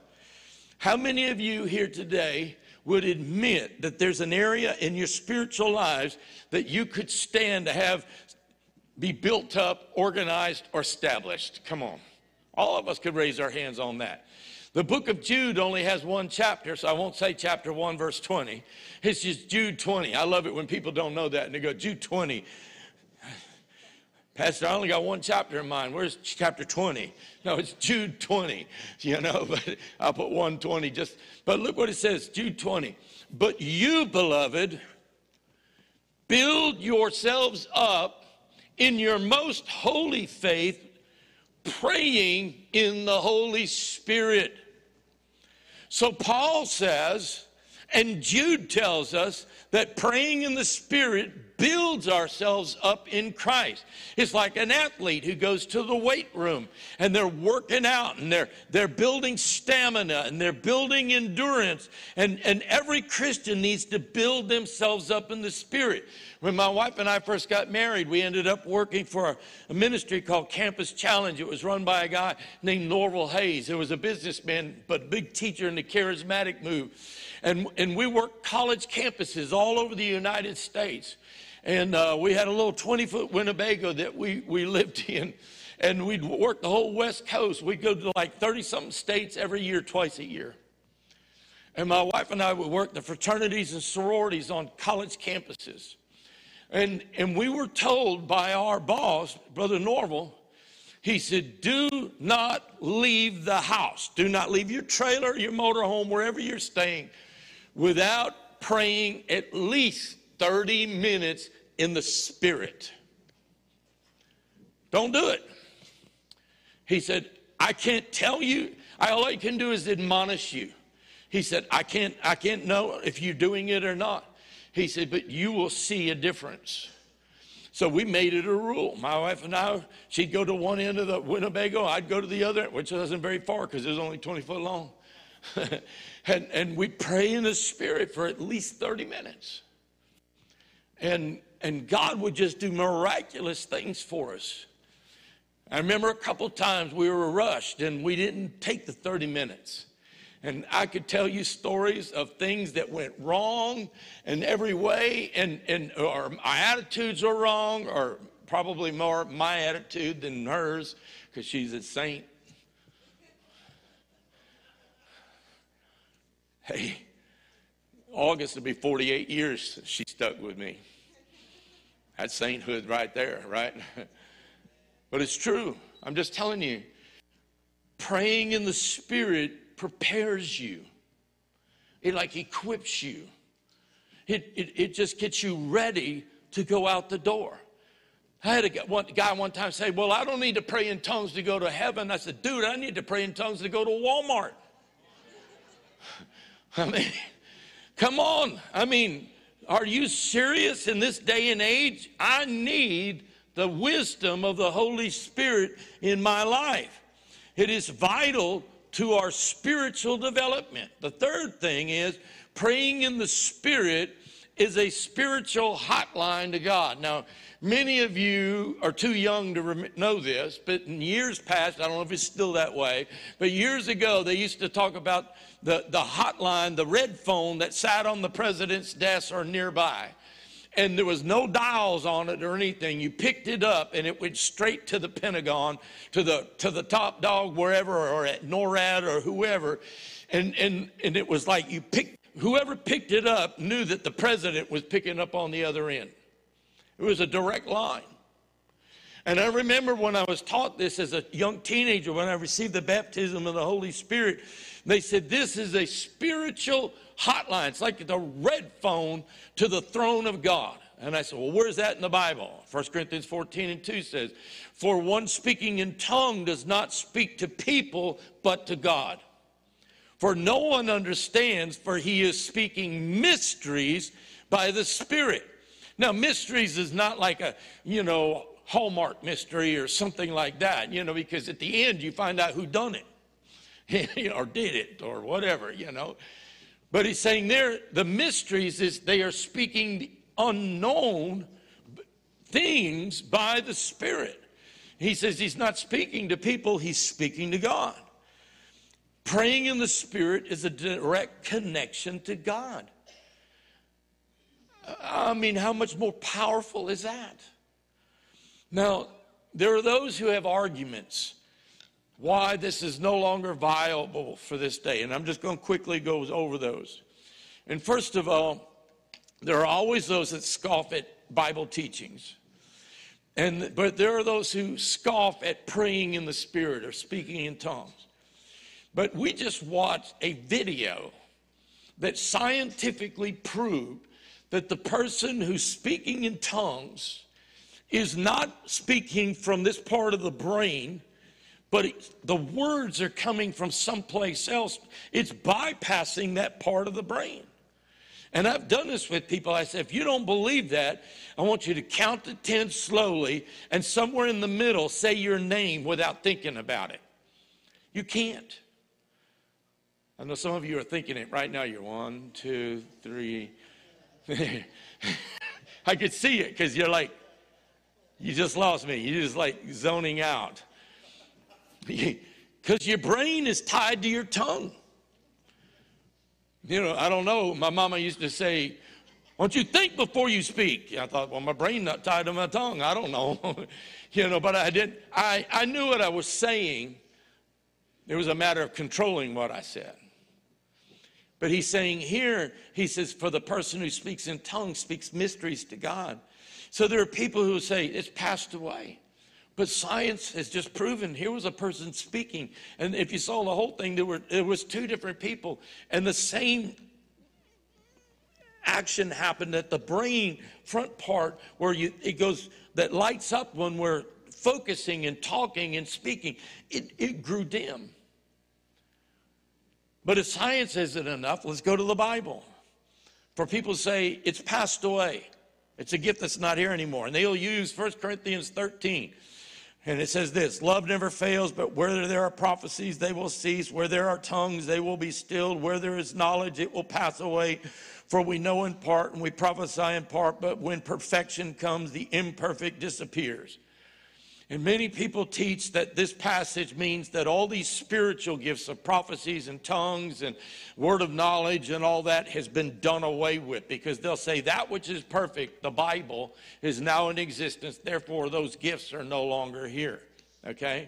How many of you here today would admit that there's an area in your spiritual lives that you could stand to have be built up, organized, or established? Come on. All of us could raise our hands on that. The book of Jude only has one chapter, so I won't say chapter 1, verse 20. It's just Jude 20. I love it when people don't know that and they go, Jude 20. Pastor, I only got one chapter in mind. Where's chapter 20? No, it's Jude 20, you know, but I'll put 120 just. But look what it says, Jude 20. But you, beloved, build yourselves up in your most holy faith, praying in the Holy Spirit. So Paul says, and Jude tells us that praying in the Spirit builds ourselves up in Christ. It's like an athlete who goes to the weight room and they're working out and they're, they're building stamina and they're building endurance. And, and every Christian needs to build themselves up in the Spirit. When my wife and I first got married, we ended up working for a ministry called Campus Challenge. It was run by a guy named Norval Hayes. It was a businessman, but big teacher in the charismatic move. And, and we worked college campuses all over the United States. And uh, we had a little 20 foot Winnebago that we, we lived in. And we'd work the whole West Coast. We'd go to like 30 something states every year, twice a year. And my wife and I would work the fraternities and sororities on college campuses. And, and we were told by our boss, Brother Norval, he said, Do not leave the house. Do not leave your trailer, your motorhome, wherever you're staying, without praying at least 30 minutes in the spirit. Don't do it. He said, I can't tell you. All I can do is admonish you. He said, I can't, I can't know if you're doing it or not. He said, but you will see a difference. So we made it a rule. My wife and I, she'd go to one end of the Winnebago, I'd go to the other, which wasn't very far because it was only 20 foot long. and, and we'd pray in the spirit for at least 30 minutes and, and God would just do miraculous things for us. I remember a couple times we were rushed and we didn't take the 30 minutes. And I could tell you stories of things that went wrong in every way, and, and or my attitudes were wrong, or probably more my attitude than hers, because she's a saint. Hey, August will be 48 years she stuck with me. That's sainthood right there, right? but it's true. I'm just telling you. Praying in the Spirit prepares you, it like equips you, it, it, it just gets you ready to go out the door. I had a one, guy one time say, Well, I don't need to pray in tongues to go to heaven. I said, Dude, I need to pray in tongues to go to Walmart. I mean, come on. I mean, are you serious in this day and age? I need the wisdom of the Holy Spirit in my life. It is vital to our spiritual development. The third thing is praying in the Spirit is a spiritual hotline to God. Now, many of you are too young to know this, but in years past, I don't know if it's still that way, but years ago, they used to talk about the, the hotline, the red phone that sat on the president's desk or nearby. And there was no dials on it or anything. You picked it up and it went straight to the Pentagon, to the, to the top dog, wherever, or at NORAD or whoever. And, and, and it was like you picked, whoever picked it up knew that the president was picking up on the other end. It was a direct line. And I remember when I was taught this as a young teenager, when I received the baptism of the Holy Spirit, they said this is a spiritual hotline. It's like the red phone to the throne of God. And I said, Well, where's that in the Bible? 1 Corinthians 14 and 2 says, For one speaking in tongue does not speak to people, but to God. For no one understands, for he is speaking mysteries by the Spirit. Now, mysteries is not like a, you know, Hallmark mystery or something like that, you know, because at the end you find out who done it or did it or whatever, you know. But he's saying there, the mysteries is they are speaking unknown things by the Spirit. He says he's not speaking to people, he's speaking to God. Praying in the Spirit is a direct connection to God. I mean, how much more powerful is that? Now, there are those who have arguments why this is no longer viable for this day, and I'm just going to quickly go over those. And first of all, there are always those that scoff at Bible teachings. And, but there are those who scoff at praying in the Spirit or speaking in tongues. But we just watched a video that scientifically proved that the person who's speaking in tongues is not speaking from this part of the brain, but the words are coming from someplace else. It's bypassing that part of the brain. And I've done this with people. I said, if you don't believe that, I want you to count to 10 slowly and somewhere in the middle say your name without thinking about it. You can't. I know some of you are thinking it right now. You're one, two, three. I could see it because you're like, you just lost me. You're just like zoning out. Because your brain is tied to your tongue. You know, I don't know. My mama used to say, "Why don't you think before you speak?" I thought, well, my brain not tied to my tongue. I don't know. you know, but I did. I, I knew what I was saying. It was a matter of controlling what I said. But he's saying here, he says, for the person who speaks in tongues speaks mysteries to God. So there are people who say it's passed away. But science has just proven here was a person speaking. And if you saw the whole thing, there were there was two different people, and the same action happened at the brain front part where you it goes that lights up when we're focusing and talking and speaking. It, it grew dim. But if science isn't enough, let's go to the Bible. For people say it's passed away. It's a gift that's not here anymore. And they'll use 1 Corinthians 13. And it says this love never fails, but where there are prophecies, they will cease. Where there are tongues, they will be stilled. Where there is knowledge, it will pass away. For we know in part and we prophesy in part, but when perfection comes, the imperfect disappears. And many people teach that this passage means that all these spiritual gifts of prophecies and tongues and word of knowledge and all that has been done away with because they'll say that which is perfect, the Bible, is now in existence. Therefore, those gifts are no longer here. Okay?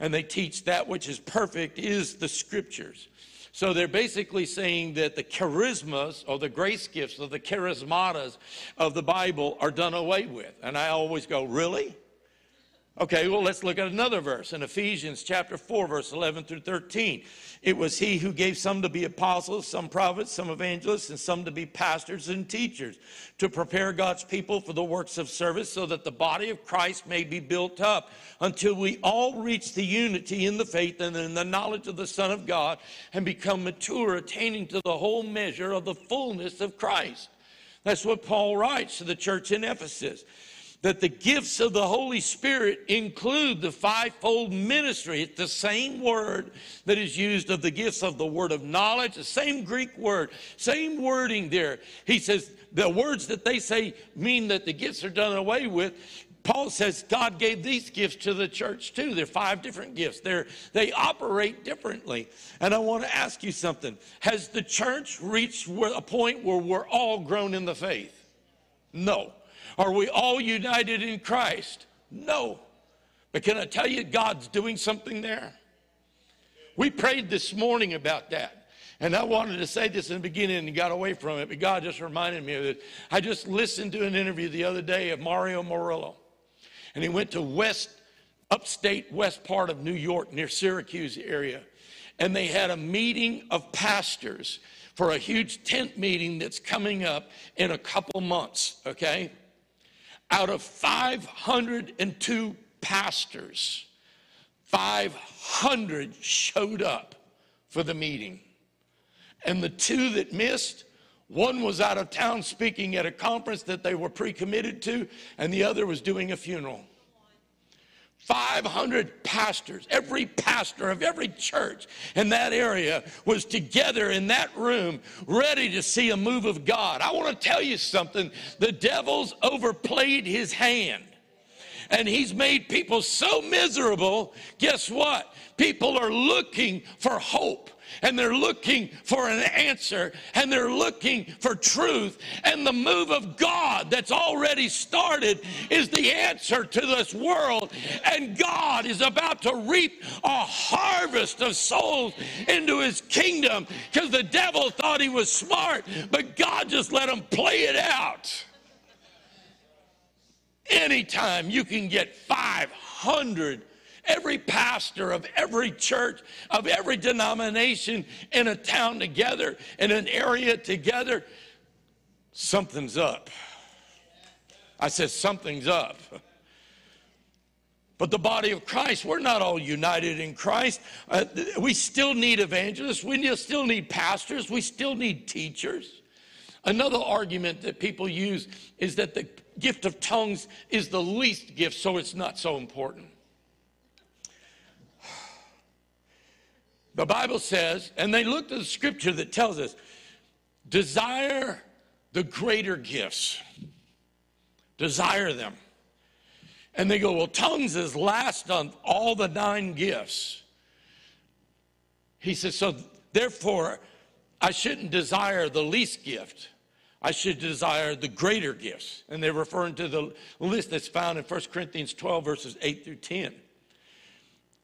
And they teach that which is perfect is the scriptures. So they're basically saying that the charismas or the grace gifts or the charismatas of the Bible are done away with. And I always go, really? Okay, well, let's look at another verse in Ephesians chapter 4, verse 11 through 13. It was he who gave some to be apostles, some prophets, some evangelists, and some to be pastors and teachers to prepare God's people for the works of service so that the body of Christ may be built up until we all reach the unity in the faith and in the knowledge of the Son of God and become mature, attaining to the whole measure of the fullness of Christ. That's what Paul writes to the church in Ephesus that the gifts of the Holy Spirit include the fivefold ministry. It's the same word that is used of the gifts of the word of knowledge, the same Greek word, same wording there. He says the words that they say mean that the gifts are done away with. Paul says God gave these gifts to the church too. They're five different gifts. They're, they operate differently. And I want to ask you something. Has the church reached a point where we're all grown in the faith? No. Are we all united in Christ? No. But can I tell you, God's doing something there? We prayed this morning about that. And I wanted to say this in the beginning and got away from it, but God just reminded me of it. I just listened to an interview the other day of Mario Murillo. and he went to west, upstate west part of New York near Syracuse area. And they had a meeting of pastors for a huge tent meeting that's coming up in a couple months, okay? Out of 502 pastors, 500 showed up for the meeting. And the two that missed, one was out of town speaking at a conference that they were pre committed to, and the other was doing a funeral. 500 pastors, every pastor of every church in that area was together in that room ready to see a move of God. I want to tell you something the devil's overplayed his hand. And he's made people so miserable. Guess what? People are looking for hope and they're looking for an answer and they're looking for truth. And the move of God that's already started is the answer to this world. And God is about to reap a harvest of souls into his kingdom because the devil thought he was smart, but God just let him play it out. Anytime you can get 500 every pastor of every church, of every denomination in a town together, in an area together, something's up. I said, something's up. But the body of Christ, we're not all united in Christ. Uh, we still need evangelists. We still need pastors. We still need teachers. Another argument that people use is that the gift of tongues is the least gift, so it's not so important. The Bible says, and they looked at the scripture that tells us, desire the greater gifts. Desire them. And they go, well, tongues is last on all the nine gifts. He says, so therefore, I shouldn't desire the least gift. I should desire the greater gifts. And they're referring to the list that's found in 1 Corinthians 12, verses 8 through 10.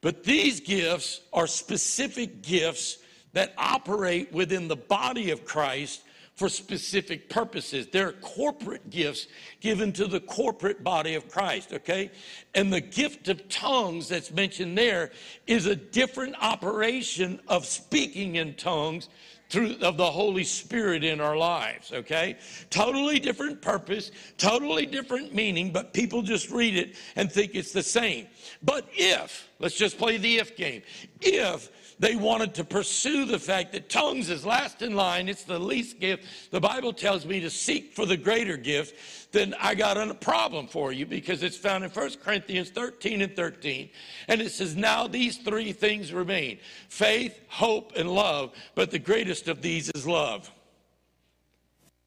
But these gifts are specific gifts that operate within the body of Christ for specific purposes. They're corporate gifts given to the corporate body of Christ, okay? And the gift of tongues that's mentioned there is a different operation of speaking in tongues through of the Holy Spirit in our lives, okay? Totally different purpose, totally different meaning, but people just read it and think it's the same. But if, let's just play the if game, if they wanted to pursue the fact that tongues is last in line, it's the least gift. The Bible tells me to seek for the greater gift. Then I got a problem for you because it's found in 1 Corinthians 13 and 13. And it says, Now these three things remain faith, hope, and love, but the greatest of these is love.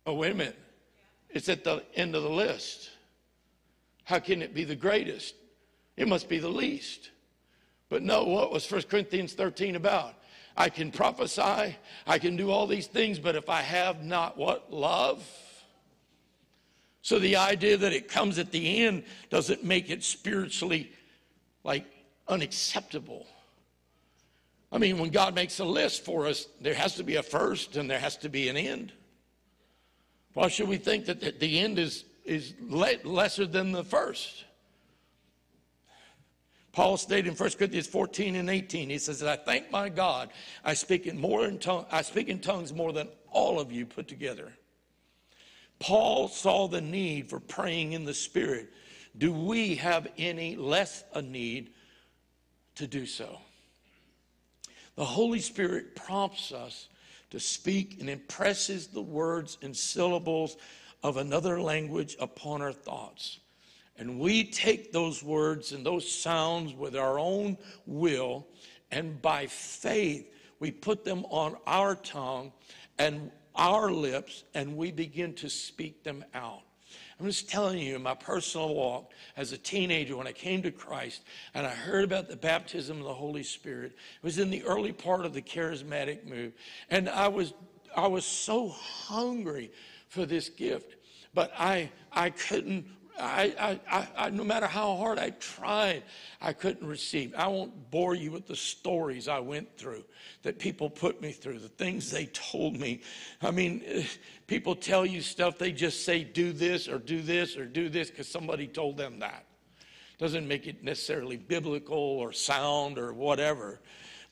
Oh, wait a minute. It's at the end of the list. How can it be the greatest? It must be the least. But no, what was 1 Corinthians 13 about? I can prophesy, I can do all these things, but if I have not what? Love? So the idea that it comes at the end doesn't make it spiritually like unacceptable. I mean, when God makes a list for us, there has to be a first and there has to be an end. Why should we think that the end is, is lesser than the first? Paul stated in 1 Corinthians 14 and 18, he says, I thank my God, I speak in more in tongue, I speak in tongues more than all of you put together. Paul saw the need for praying in the Spirit. Do we have any less a need to do so? The Holy Spirit prompts us to speak and impresses the words and syllables of another language upon our thoughts. And we take those words and those sounds with our own will, and by faith, we put them on our tongue and our lips, and we begin to speak them out. I'm just telling you, my personal walk as a teenager, when I came to Christ and I heard about the baptism of the Holy Spirit, it was in the early part of the charismatic move. And I was, I was so hungry for this gift, but I, I couldn't I, I, I, no matter how hard I tried, I couldn't receive. I won't bore you with the stories I went through that people put me through, the things they told me. I mean, eh, people tell you stuff, they just say, do this or do this or do this because somebody told them that. Doesn't make it necessarily biblical or sound or whatever.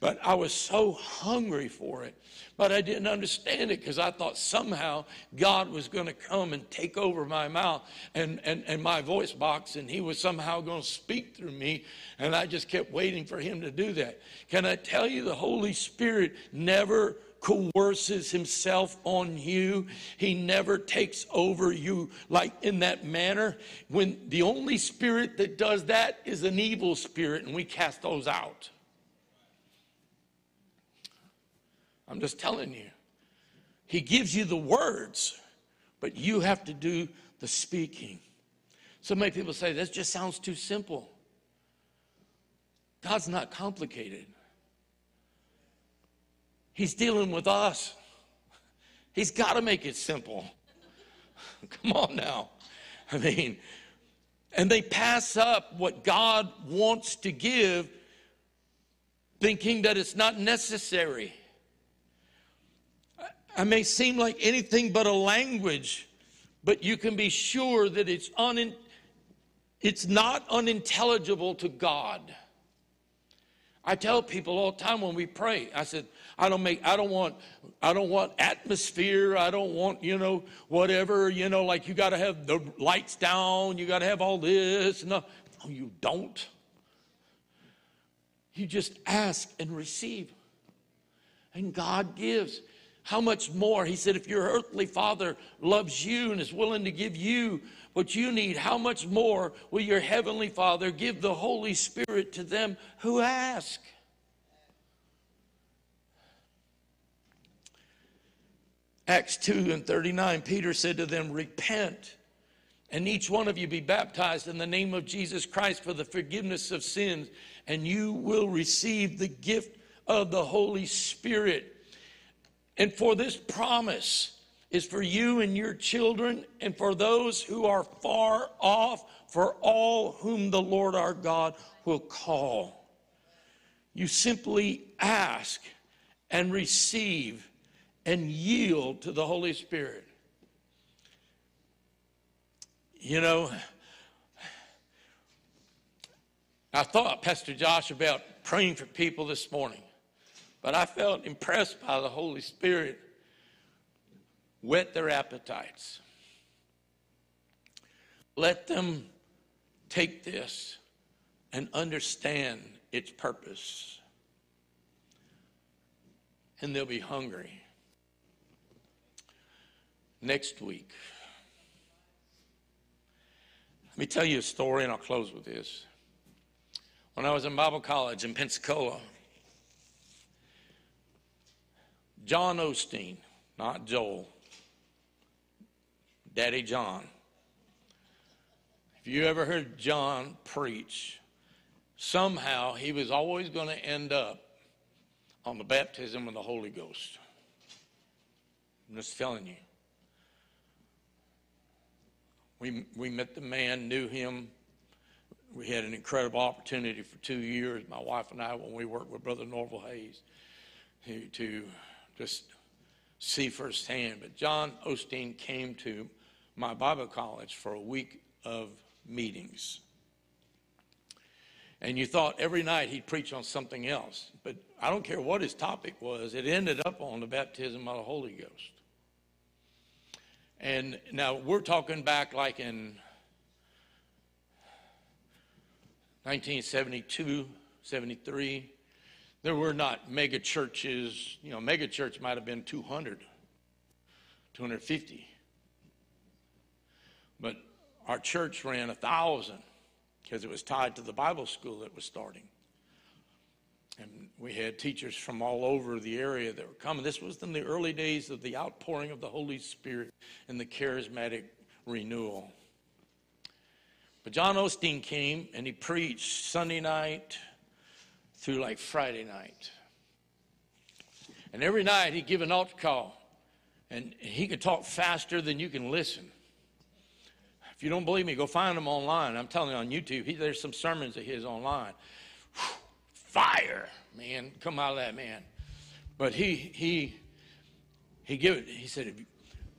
But I was so hungry for it. But I didn't understand it because I thought somehow God was going to come and take over my mouth and, and, and my voice box, and He was somehow going to speak through me. And I just kept waiting for Him to do that. Can I tell you, the Holy Spirit never coerces himself on you. He never takes over you like in that manner. When the only spirit that does that is an evil spirit, and we cast those out. I'm just telling you. He gives you the words, but you have to do the speaking. So many people say, this just sounds too simple. God's not complicated. He's dealing with us. He's got to make it simple. Come on now. I mean, and they pass up what God wants to give, thinking that it's not necessary. I may seem like anything but a language, but you can be sure that it's, un, it's not unintelligible to God. I tell people all the time when we pray, I said, I don't make, I don't want, I don't want atmosphere. I don't want, you know, whatever, you know, like you got to have the lights down. You got to have all this. No, no, you don't. You just ask and receive. And God gives. How much more? He said, if your earthly father loves you and is willing to give you what you need, how much more will your heavenly father give the Holy Spirit to them who ask? Acts 2 and 39, Peter said to them, Repent, and each one of you be baptized in the name of Jesus Christ for the forgiveness of sins, and you will receive the gift of the Holy Spirit. And for this promise is for you and your children, and for those who are far off, for all whom the Lord our God will call. You simply ask and receive and yield to the Holy Spirit. You know, I thought, Pastor Josh, about praying for people this morning, but I felt impressed by the Holy Spirit. Whet their appetites. Let them take this and understand its purpose. And they'll be hungry next week. Let me tell you a story, and I'll close with this. When I was in Bible college in Pensacola, John Osteen, not Joel, Daddy John. If you ever heard John preach, somehow he was always going to end up on the baptism of the Holy Ghost. I'm just telling you. We, we met the man, knew him. We had an incredible opportunity for two years, my wife and I, when we worked with Brother Norval Hayes, to, to just see firsthand. But John Osteen came to my Bible college for a week of meetings. And you thought every night he'd preach on something else. But I don't care what his topic was, it ended up on the baptism of the Holy Ghost. And now we're talking back like in 1972, 73. There were not mega churches. You know, mega church might have been 200, 250. But our church ran a thousand because it was tied to the Bible school that was starting. And we had teachers from all over the area that were coming. This was in the early days of the outpouring of the Holy Spirit and the charismatic renewal. But John Osteen came and he preached Sunday night through like Friday night. And every night he'd give an altar call. And he could talk faster than you can listen. If you don't believe me, go find him online. I'm telling you on YouTube, he, there's some sermons of his online. Whew fire, man, come out of that man. But he he he gave it. He said,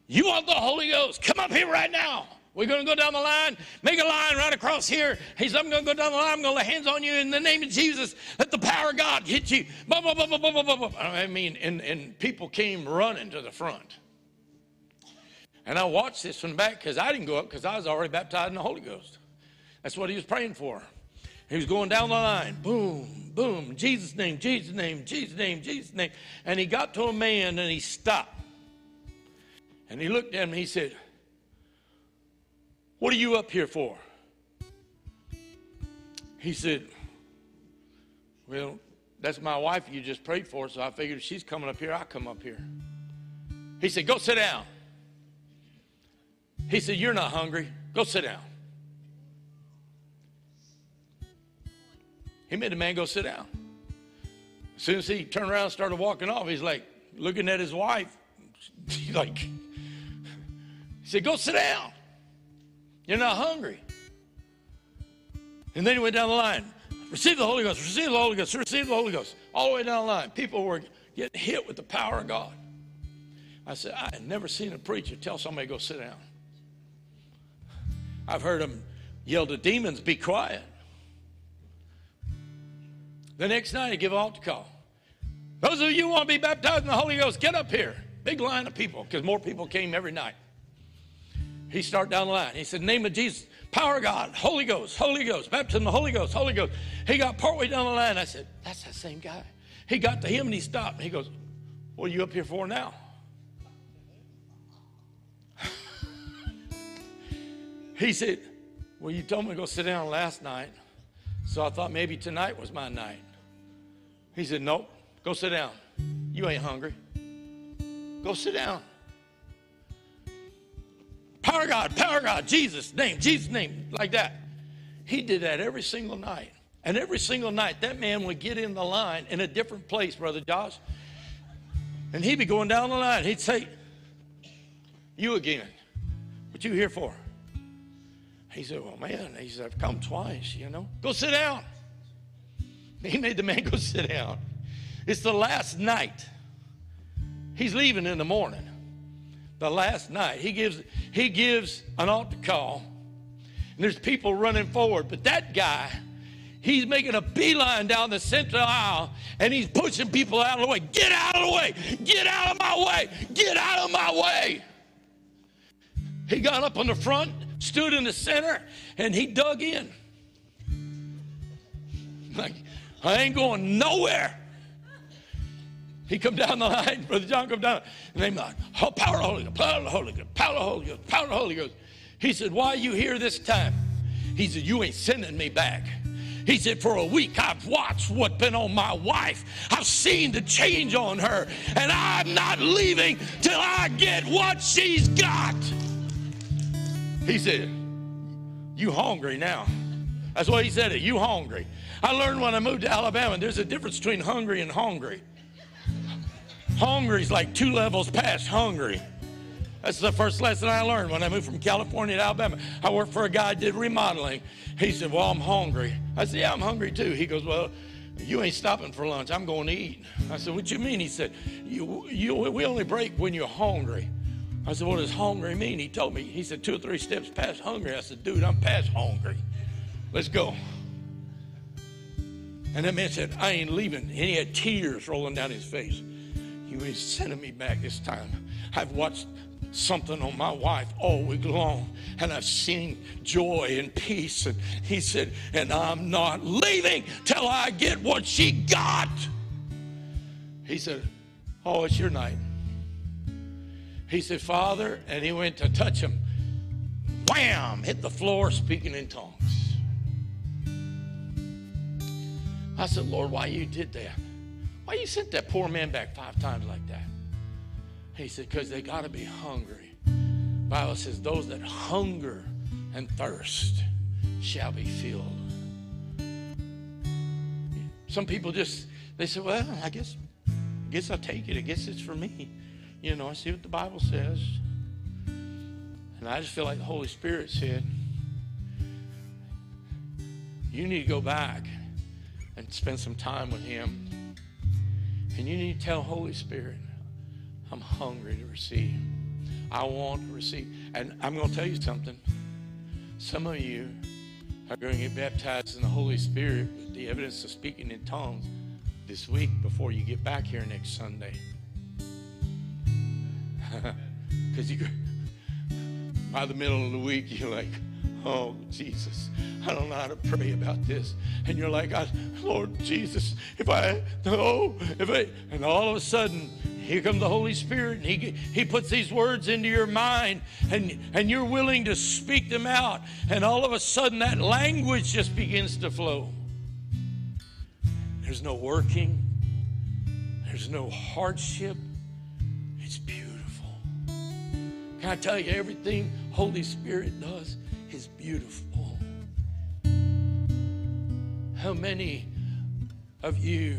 "You want the Holy Ghost? Come up here right now." We're going to go down the line, make a line right across here. He said, I'm going to go down the line. I'm going to lay hands on you in the name of Jesus. Let the power of God hit you. Blah, blah, blah, blah, blah, blah, blah. I mean, and, and people came running to the front. And I watched this from the back because I didn't go up because I was already baptized in the Holy Ghost. That's what he was praying for. He was going down the line, boom, boom, Jesus' name, Jesus' name, Jesus' name, Jesus' name. And he got to a man and he stopped. And he looked at him and he said, What are you up here for? He said, Well, that's my wife you just prayed for, so I figured if she's coming up here, I'll come up here. He said, Go sit down. He said, You're not hungry. Go sit down. He made the man go sit down. As soon as he turned around and started walking off, he's like looking at his wife. He's like, he said, Go sit down. You're not hungry. And then he went down the line. Receive the Holy Ghost, receive the Holy Ghost, receive the Holy Ghost. All the way down the line. People were getting hit with the power of God. I said, I had never seen a preacher tell somebody to go sit down. I've heard them yell to demons, be quiet. The next night, he give an altar call. Those of you who want to be baptized in the Holy Ghost, get up here. Big line of people, because more people came every night. He started down the line. He said, Name of Jesus, power of God, Holy Ghost, Holy Ghost, baptism of the Holy Ghost, Holy Ghost. He got partway down the line. I said, That's that same guy. He got to him and he stopped. He goes, What are you up here for now? he said, Well, you told me to go sit down last night. So I thought maybe tonight was my night. He said, Nope, go sit down. You ain't hungry. Go sit down. Power God, power God, Jesus' name, Jesus' name, like that. He did that every single night. And every single night, that man would get in the line in a different place, Brother Josh. And he'd be going down the line. He'd say, You again. What you here for? He said, Well, man, he said, I've come twice, you know. Go sit down. He made the man go sit down. It's the last night. He's leaving in the morning. The last night. He gives he gives an altar call. And there's people running forward. But that guy, he's making a beeline down the center aisle and he's pushing people out of the way. Get out of the way! Get out of my way! Get out of my way! He got up on the front, stood in the center, and he dug in. Like, I ain't going nowhere. He come down the line, Brother John come down, and they like, oh, power of the Holy Ghost, power of the Holy Ghost, power of the Holy Ghost, power of the Holy Ghost. He said, why are you here this time? He said, you ain't sending me back. He said, for a week I've watched what's been on my wife. I've seen the change on her, and I'm not leaving till I get what she's got. He said, you hungry now. That's what he said, it. you hungry. I learned when I moved to Alabama, there's a difference between hungry and hungry. Hungry is like two levels past hungry. That's the first lesson I learned when I moved from California to Alabama. I worked for a guy did remodeling. He said, Well, I'm hungry. I said, Yeah, I'm hungry too. He goes, Well, you ain't stopping for lunch. I'm going to eat. I said, What you mean? He said, you, you, We only break when you're hungry. I said, What does hungry mean? He told me, He said, Two or three steps past hungry. I said, Dude, I'm past hungry. Let's go. And that man said, I ain't leaving. And he had tears rolling down his face. He was sending me back this time. I've watched something on my wife all week long, and I've seen joy and peace. And he said, and I'm not leaving till I get what she got. He said, Oh, it's your night. He said, Father, and he went to touch him. Wham! Hit the floor speaking in tongues. I said, Lord, why you did that? Why you sent that poor man back five times like that? He said, because they got to be hungry. Bible says, those that hunger and thirst shall be filled. Some people just, they say, well, I guess, I guess I'll take it. I guess it's for me. You know, I see what the Bible says. And I just feel like the Holy Spirit said, you need to go back and spend some time with Him. And you need to tell Holy Spirit, I'm hungry to receive. I want to receive. And I'm going to tell you something. Some of you are going to get baptized in the Holy Spirit with the evidence of speaking in tongues this week before you get back here next Sunday. Because you, by the middle of the week, you're like, oh, Jesus, I don't know how to pray about this. And you're like, Lord Jesus, if I, no, if I, and all of a sudden, here comes the Holy Spirit, and He, he puts these words into your mind, and, and you're willing to speak them out. And all of a sudden, that language just begins to flow. There's no working, there's no hardship. It's beautiful. Can I tell you, everything Holy Spirit does beautiful. How many of you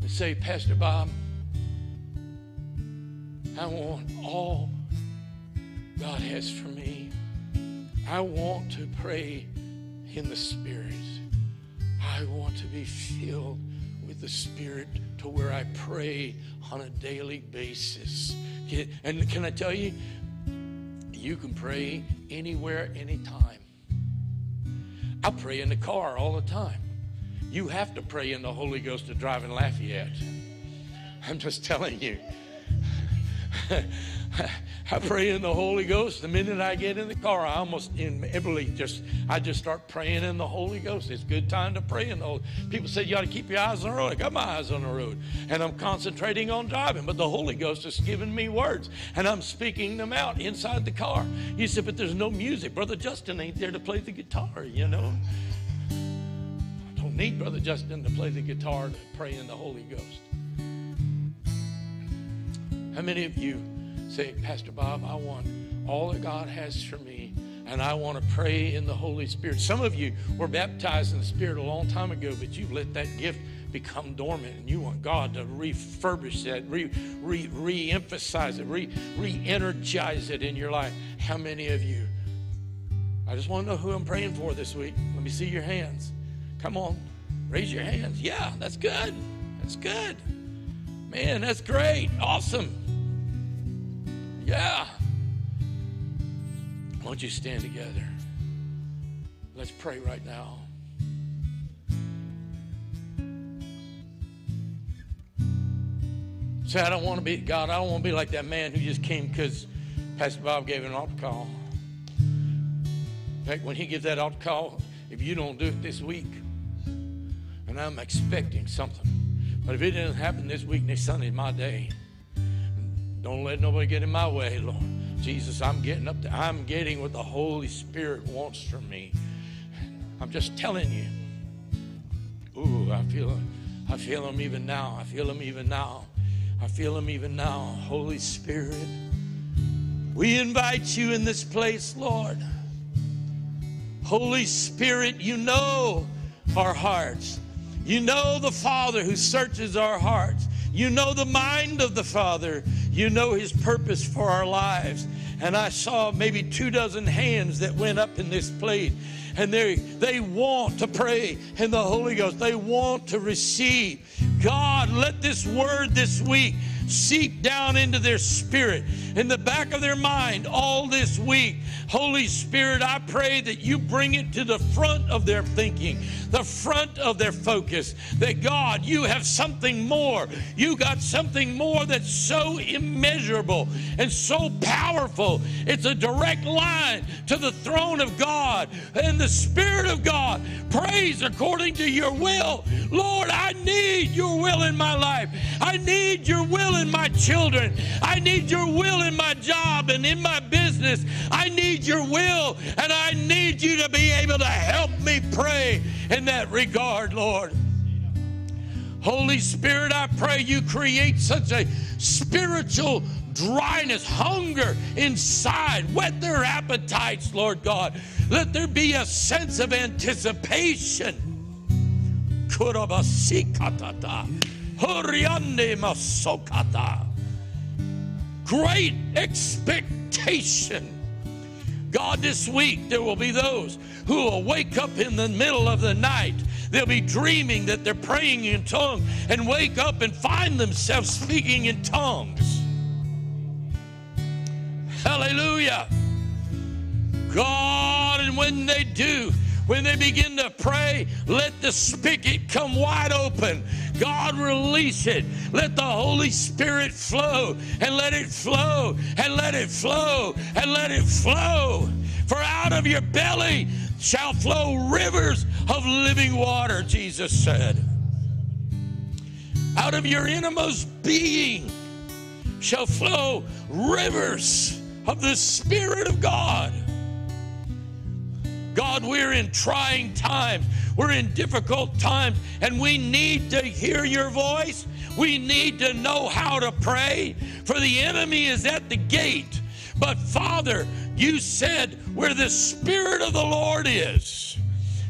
would say, Pastor Bob, I want all God has for me. I want to pray in the Spirit. I want to be filled with the Spirit to where I pray on a daily basis. And can I tell you, you can pray anywhere, anytime. I pray in the car all the time. You have to pray in the Holy Ghost to drive in Lafayette. I'm just telling you. I pray in the Holy Ghost. The minute I get in the car, I almost inevitably just I just start praying in the Holy Ghost. It's a good time to pray in the Holy. People say you ought to keep your eyes on the road. I got my eyes on the road, and I'm concentrating on driving. But the Holy Ghost is giving me words, and I'm speaking them out inside the car. You said, but there's no music. Brother Justin ain't there to play the guitar. You know. I don't need Brother Justin to play the guitar to pray in the Holy Ghost. How many of you? say, Pastor Bob, I want all that God has for me, and I want to pray in the Holy Spirit. Some of you were baptized in the Spirit a long time ago, but you've let that gift become dormant, and you want God to refurbish that, re, re, re-emphasize it, re, re-energize it in your life. How many of you? I just want to know who I'm praying for this week. Let me see your hands. Come on, raise your hands. Yeah, that's good. That's good. Man, that's great. Awesome. Don't you stand together? Let's pray right now. Say, I don't want to be, God, I don't want to be like that man who just came because Pastor Bob gave an altar call. In fact, when he gives that altar call, if you don't do it this week, and I'm expecting something, but if it doesn't happen this week, next Sunday's my day. Don't let nobody get in my way, Lord. Jesus, I'm getting up to, I'm getting what the Holy Spirit wants from me. I'm just telling you. Ooh, I feel I feel him even now. I feel him even now. I feel him even now. Holy Spirit, we invite you in this place, Lord. Holy Spirit, you know our hearts. You know the Father who searches our hearts. You know the mind of the Father. You know His purpose for our lives. And I saw maybe two dozen hands that went up in this plate. And they, they want to pray in the Holy Ghost. They want to receive. God, let this word this week seep down into their spirit, in the back of their mind all this week. Holy Spirit, I pray that you bring it to the front of their thinking, the front of their focus. That God, you have something more. You got something more that's so immeasurable and so powerful. It's a direct line to the throne of God and the Spirit of God. Praise according to your will. Lord, I need your will in my life. I need your will in my children. I need your will in my job and in my business. I need your will, and I need you to be able to help me pray in that regard, Lord. Holy Spirit, I pray you create such a spiritual dryness, hunger inside. Whet their appetites, Lord God. Let there be a sense of anticipation. Great expectation. God, this week there will be those who will wake up in the middle of the night. They'll be dreaming that they're praying in tongues and wake up and find themselves speaking in tongues. Hallelujah. God, and when they do, when they begin to pray, let the spigot come wide open. God, release it. Let the Holy Spirit flow and let it flow and let it flow and let it flow. For out of your belly shall flow rivers of living water, Jesus said. Out of your innermost being shall flow rivers of the Spirit of God. God, we're in trying times. We're in difficult times, and we need to hear your voice. We need to know how to pray, for the enemy is at the gate. But Father, you said where the Spirit of the Lord is,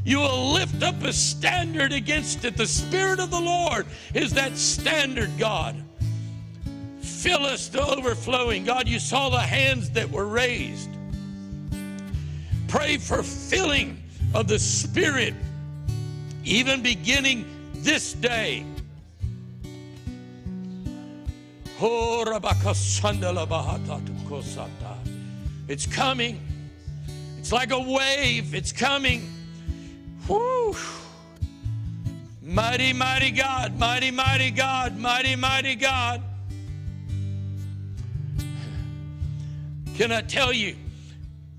you will lift up a standard against it. The Spirit of the Lord is that standard, God. Fill us to overflowing. God, you saw the hands that were raised. Pray for filling of the Spirit, even beginning this day. It's coming. It's like a wave. It's coming. Whoo. Mighty, mighty God, mighty, mighty God, mighty, mighty God. Can I tell you?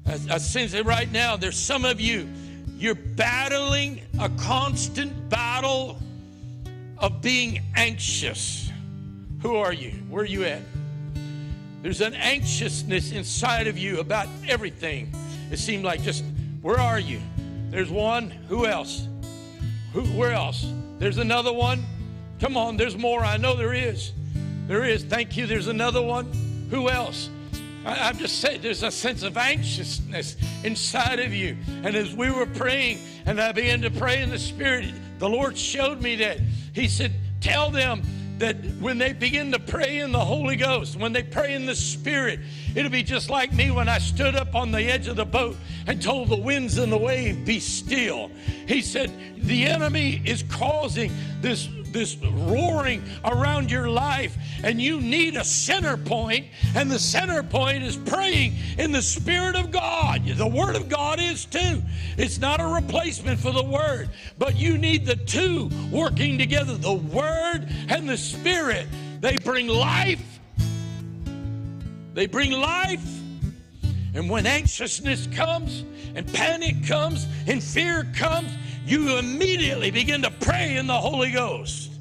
I, sense it right now. There's some of you, you're battling a constant battle of being anxious. Who are you? Where are you at? There's an anxiousness inside of you about everything. It seemed like just, where are you? There's one. Who else? Who, where else? There's another one. Come on, there's more. I know there is. There is. Thank you. There's another one. Who else? I, I'm just saying, there's a sense of anxiousness inside of you. And as we were praying, and I began to pray in the Spirit, the Lord showed me that. He said, Tell them that when they begin to pray in the Holy Ghost, when they pray in the Spirit, it'll be just like me when I stood up on the edge of the boat and told the winds and the wave, Be still. He said, The enemy is causing this this roaring around your life, and you need a center point, and the center point is praying in the Spirit of God. The Word of God is too. It's not a replacement for the Word, but you need the two working together the Word and the Spirit. They bring life. They bring life. And when anxiousness comes, and panic comes, and fear comes, you immediately begin to pray in the Holy Ghost.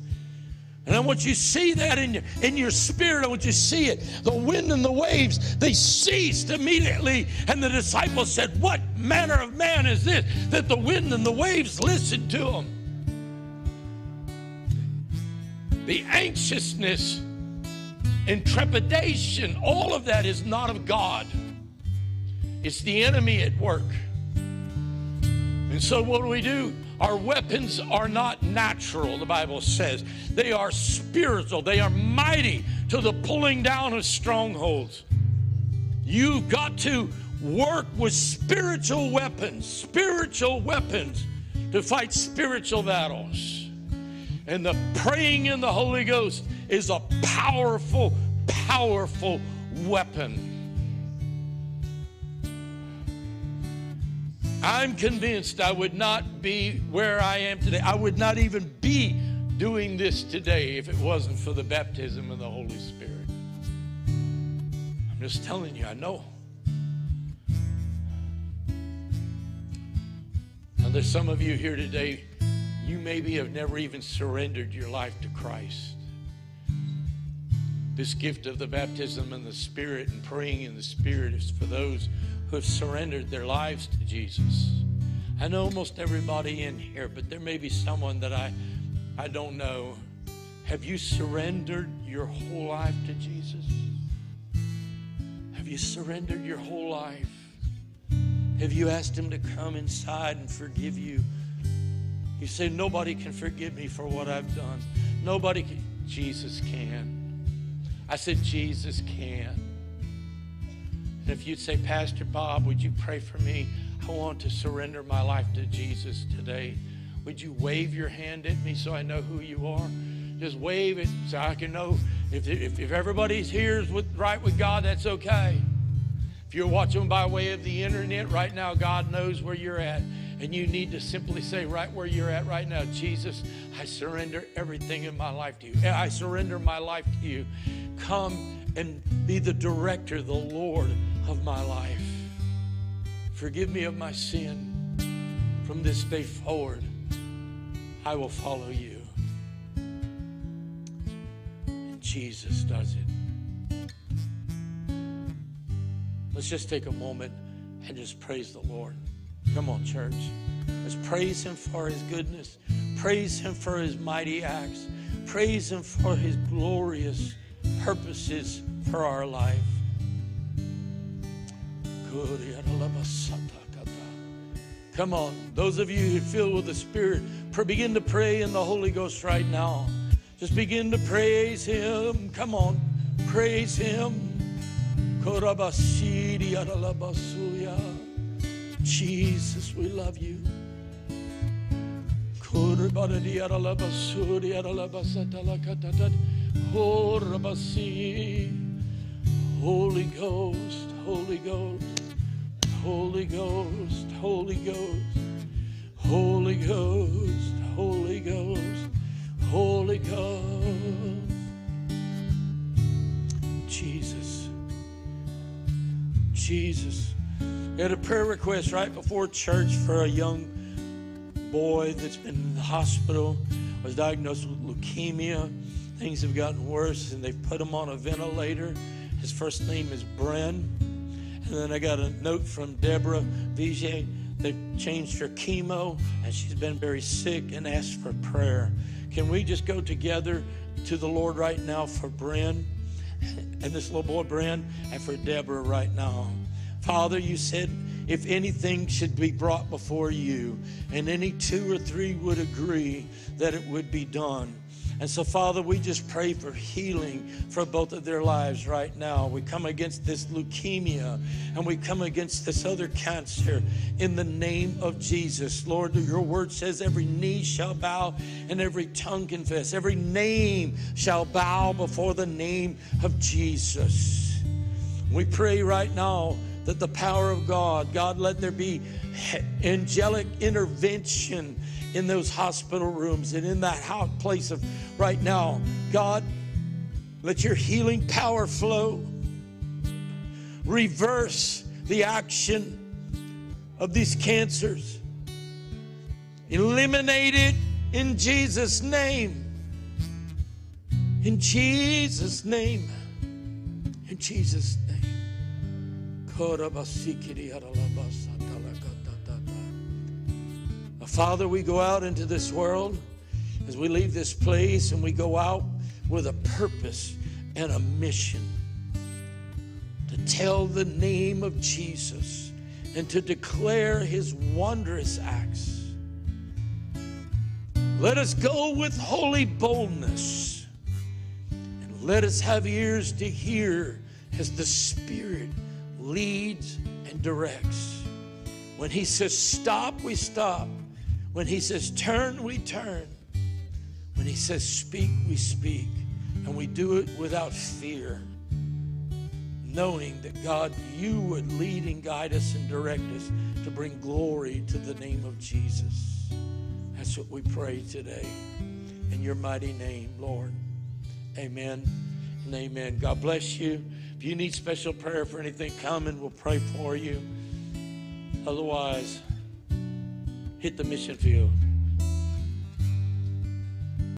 And I want you to see that in your, in your spirit. I want you to see it. The wind and the waves, they ceased immediately. And the disciples said, What manner of man is this that the wind and the waves listened to him? The anxiousness and trepidation, all of that is not of God. It's the enemy at work. And so, what do we do? Our weapons are not natural, the Bible says. They are spiritual, they are mighty to the pulling down of strongholds. You've got to work with spiritual weapons, spiritual weapons to fight spiritual battles. And the praying in the Holy Ghost is a powerful, powerful weapon. I'm convinced I would not be where I am today. I would not even be doing this today if it wasn't for the baptism of the Holy Spirit. I'm just telling you, I know. Now, there's some of you here today, you maybe have never even surrendered your life to Christ. This gift of the baptism in the Spirit and praying in the Spirit is for those who have surrendered their lives to Jesus. I know almost everybody in here, but there may be someone that I, I don't know. Have you surrendered your whole life to Jesus? Have you surrendered your whole life? Have you asked Him to come inside and forgive you? You say, Nobody can forgive me for what I've done. Nobody can. Jesus can. I said, Jesus can. And if you'd say, Pastor Bob, would you pray for me? I want to surrender my life to Jesus today. Would you wave your hand at me so I know who you are? Just wave it so I can know if, if, if everybody's here is with, right with God, that's okay. If you're watching by way of the internet right now, God knows where you're at. And you need to simply say, right where you're at right now, Jesus, I surrender everything in my life to you. I surrender my life to you. Come and be the director, the Lord of my life. Forgive me of my sin. From this day forward, I will follow you. And Jesus does it. Let's just take a moment and just praise the Lord. Come on, church. Let's praise Him for His goodness. Praise Him for His mighty acts. Praise Him for His glorious purposes for our life. Come on, those of you who filled with the Spirit, begin to pray in the Holy Ghost right now. Just begin to praise Him. Come on, praise Him. Jesus, we love you. Holy Ghost, Holy Ghost, Holy Ghost, Holy Ghost, Holy Ghost, Holy Ghost, Holy Ghost. Jesus, Jesus. We had a prayer request right before church for a young boy that's been in the hospital, was diagnosed with leukemia. Things have gotten worse, and they've put him on a ventilator. His first name is Bren. And then I got a note from Deborah Vijay. They've changed her chemo, and she's been very sick and asked for prayer. Can we just go together to the Lord right now for Bren and this little boy, Bren, and for Deborah right now? Father, you said if anything should be brought before you, and any two or three would agree that it would be done. And so, Father, we just pray for healing for both of their lives right now. We come against this leukemia and we come against this other cancer in the name of Jesus. Lord, your word says every knee shall bow and every tongue confess. Every name shall bow before the name of Jesus. We pray right now that the power of God, God, let there be angelic intervention in those hospital rooms and in that place of right now. God, let your healing power flow. Reverse the action of these cancers. Eliminate it in Jesus' name. In Jesus' name. In Jesus' name. Father, we go out into this world as we leave this place and we go out with a purpose and a mission to tell the name of Jesus and to declare his wondrous acts. Let us go with holy boldness and let us have ears to hear as the Spirit leads and directs. When he says stop, we stop. When he says turn, we turn. When he says speak, we speak. And we do it without fear, knowing that God, you would lead and guide us and direct us to bring glory to the name of Jesus. That's what we pray today. In your mighty name, Lord. Amen and amen. God bless you. If you need special prayer for anything, come and we'll pray for you. Otherwise, hit the mission field.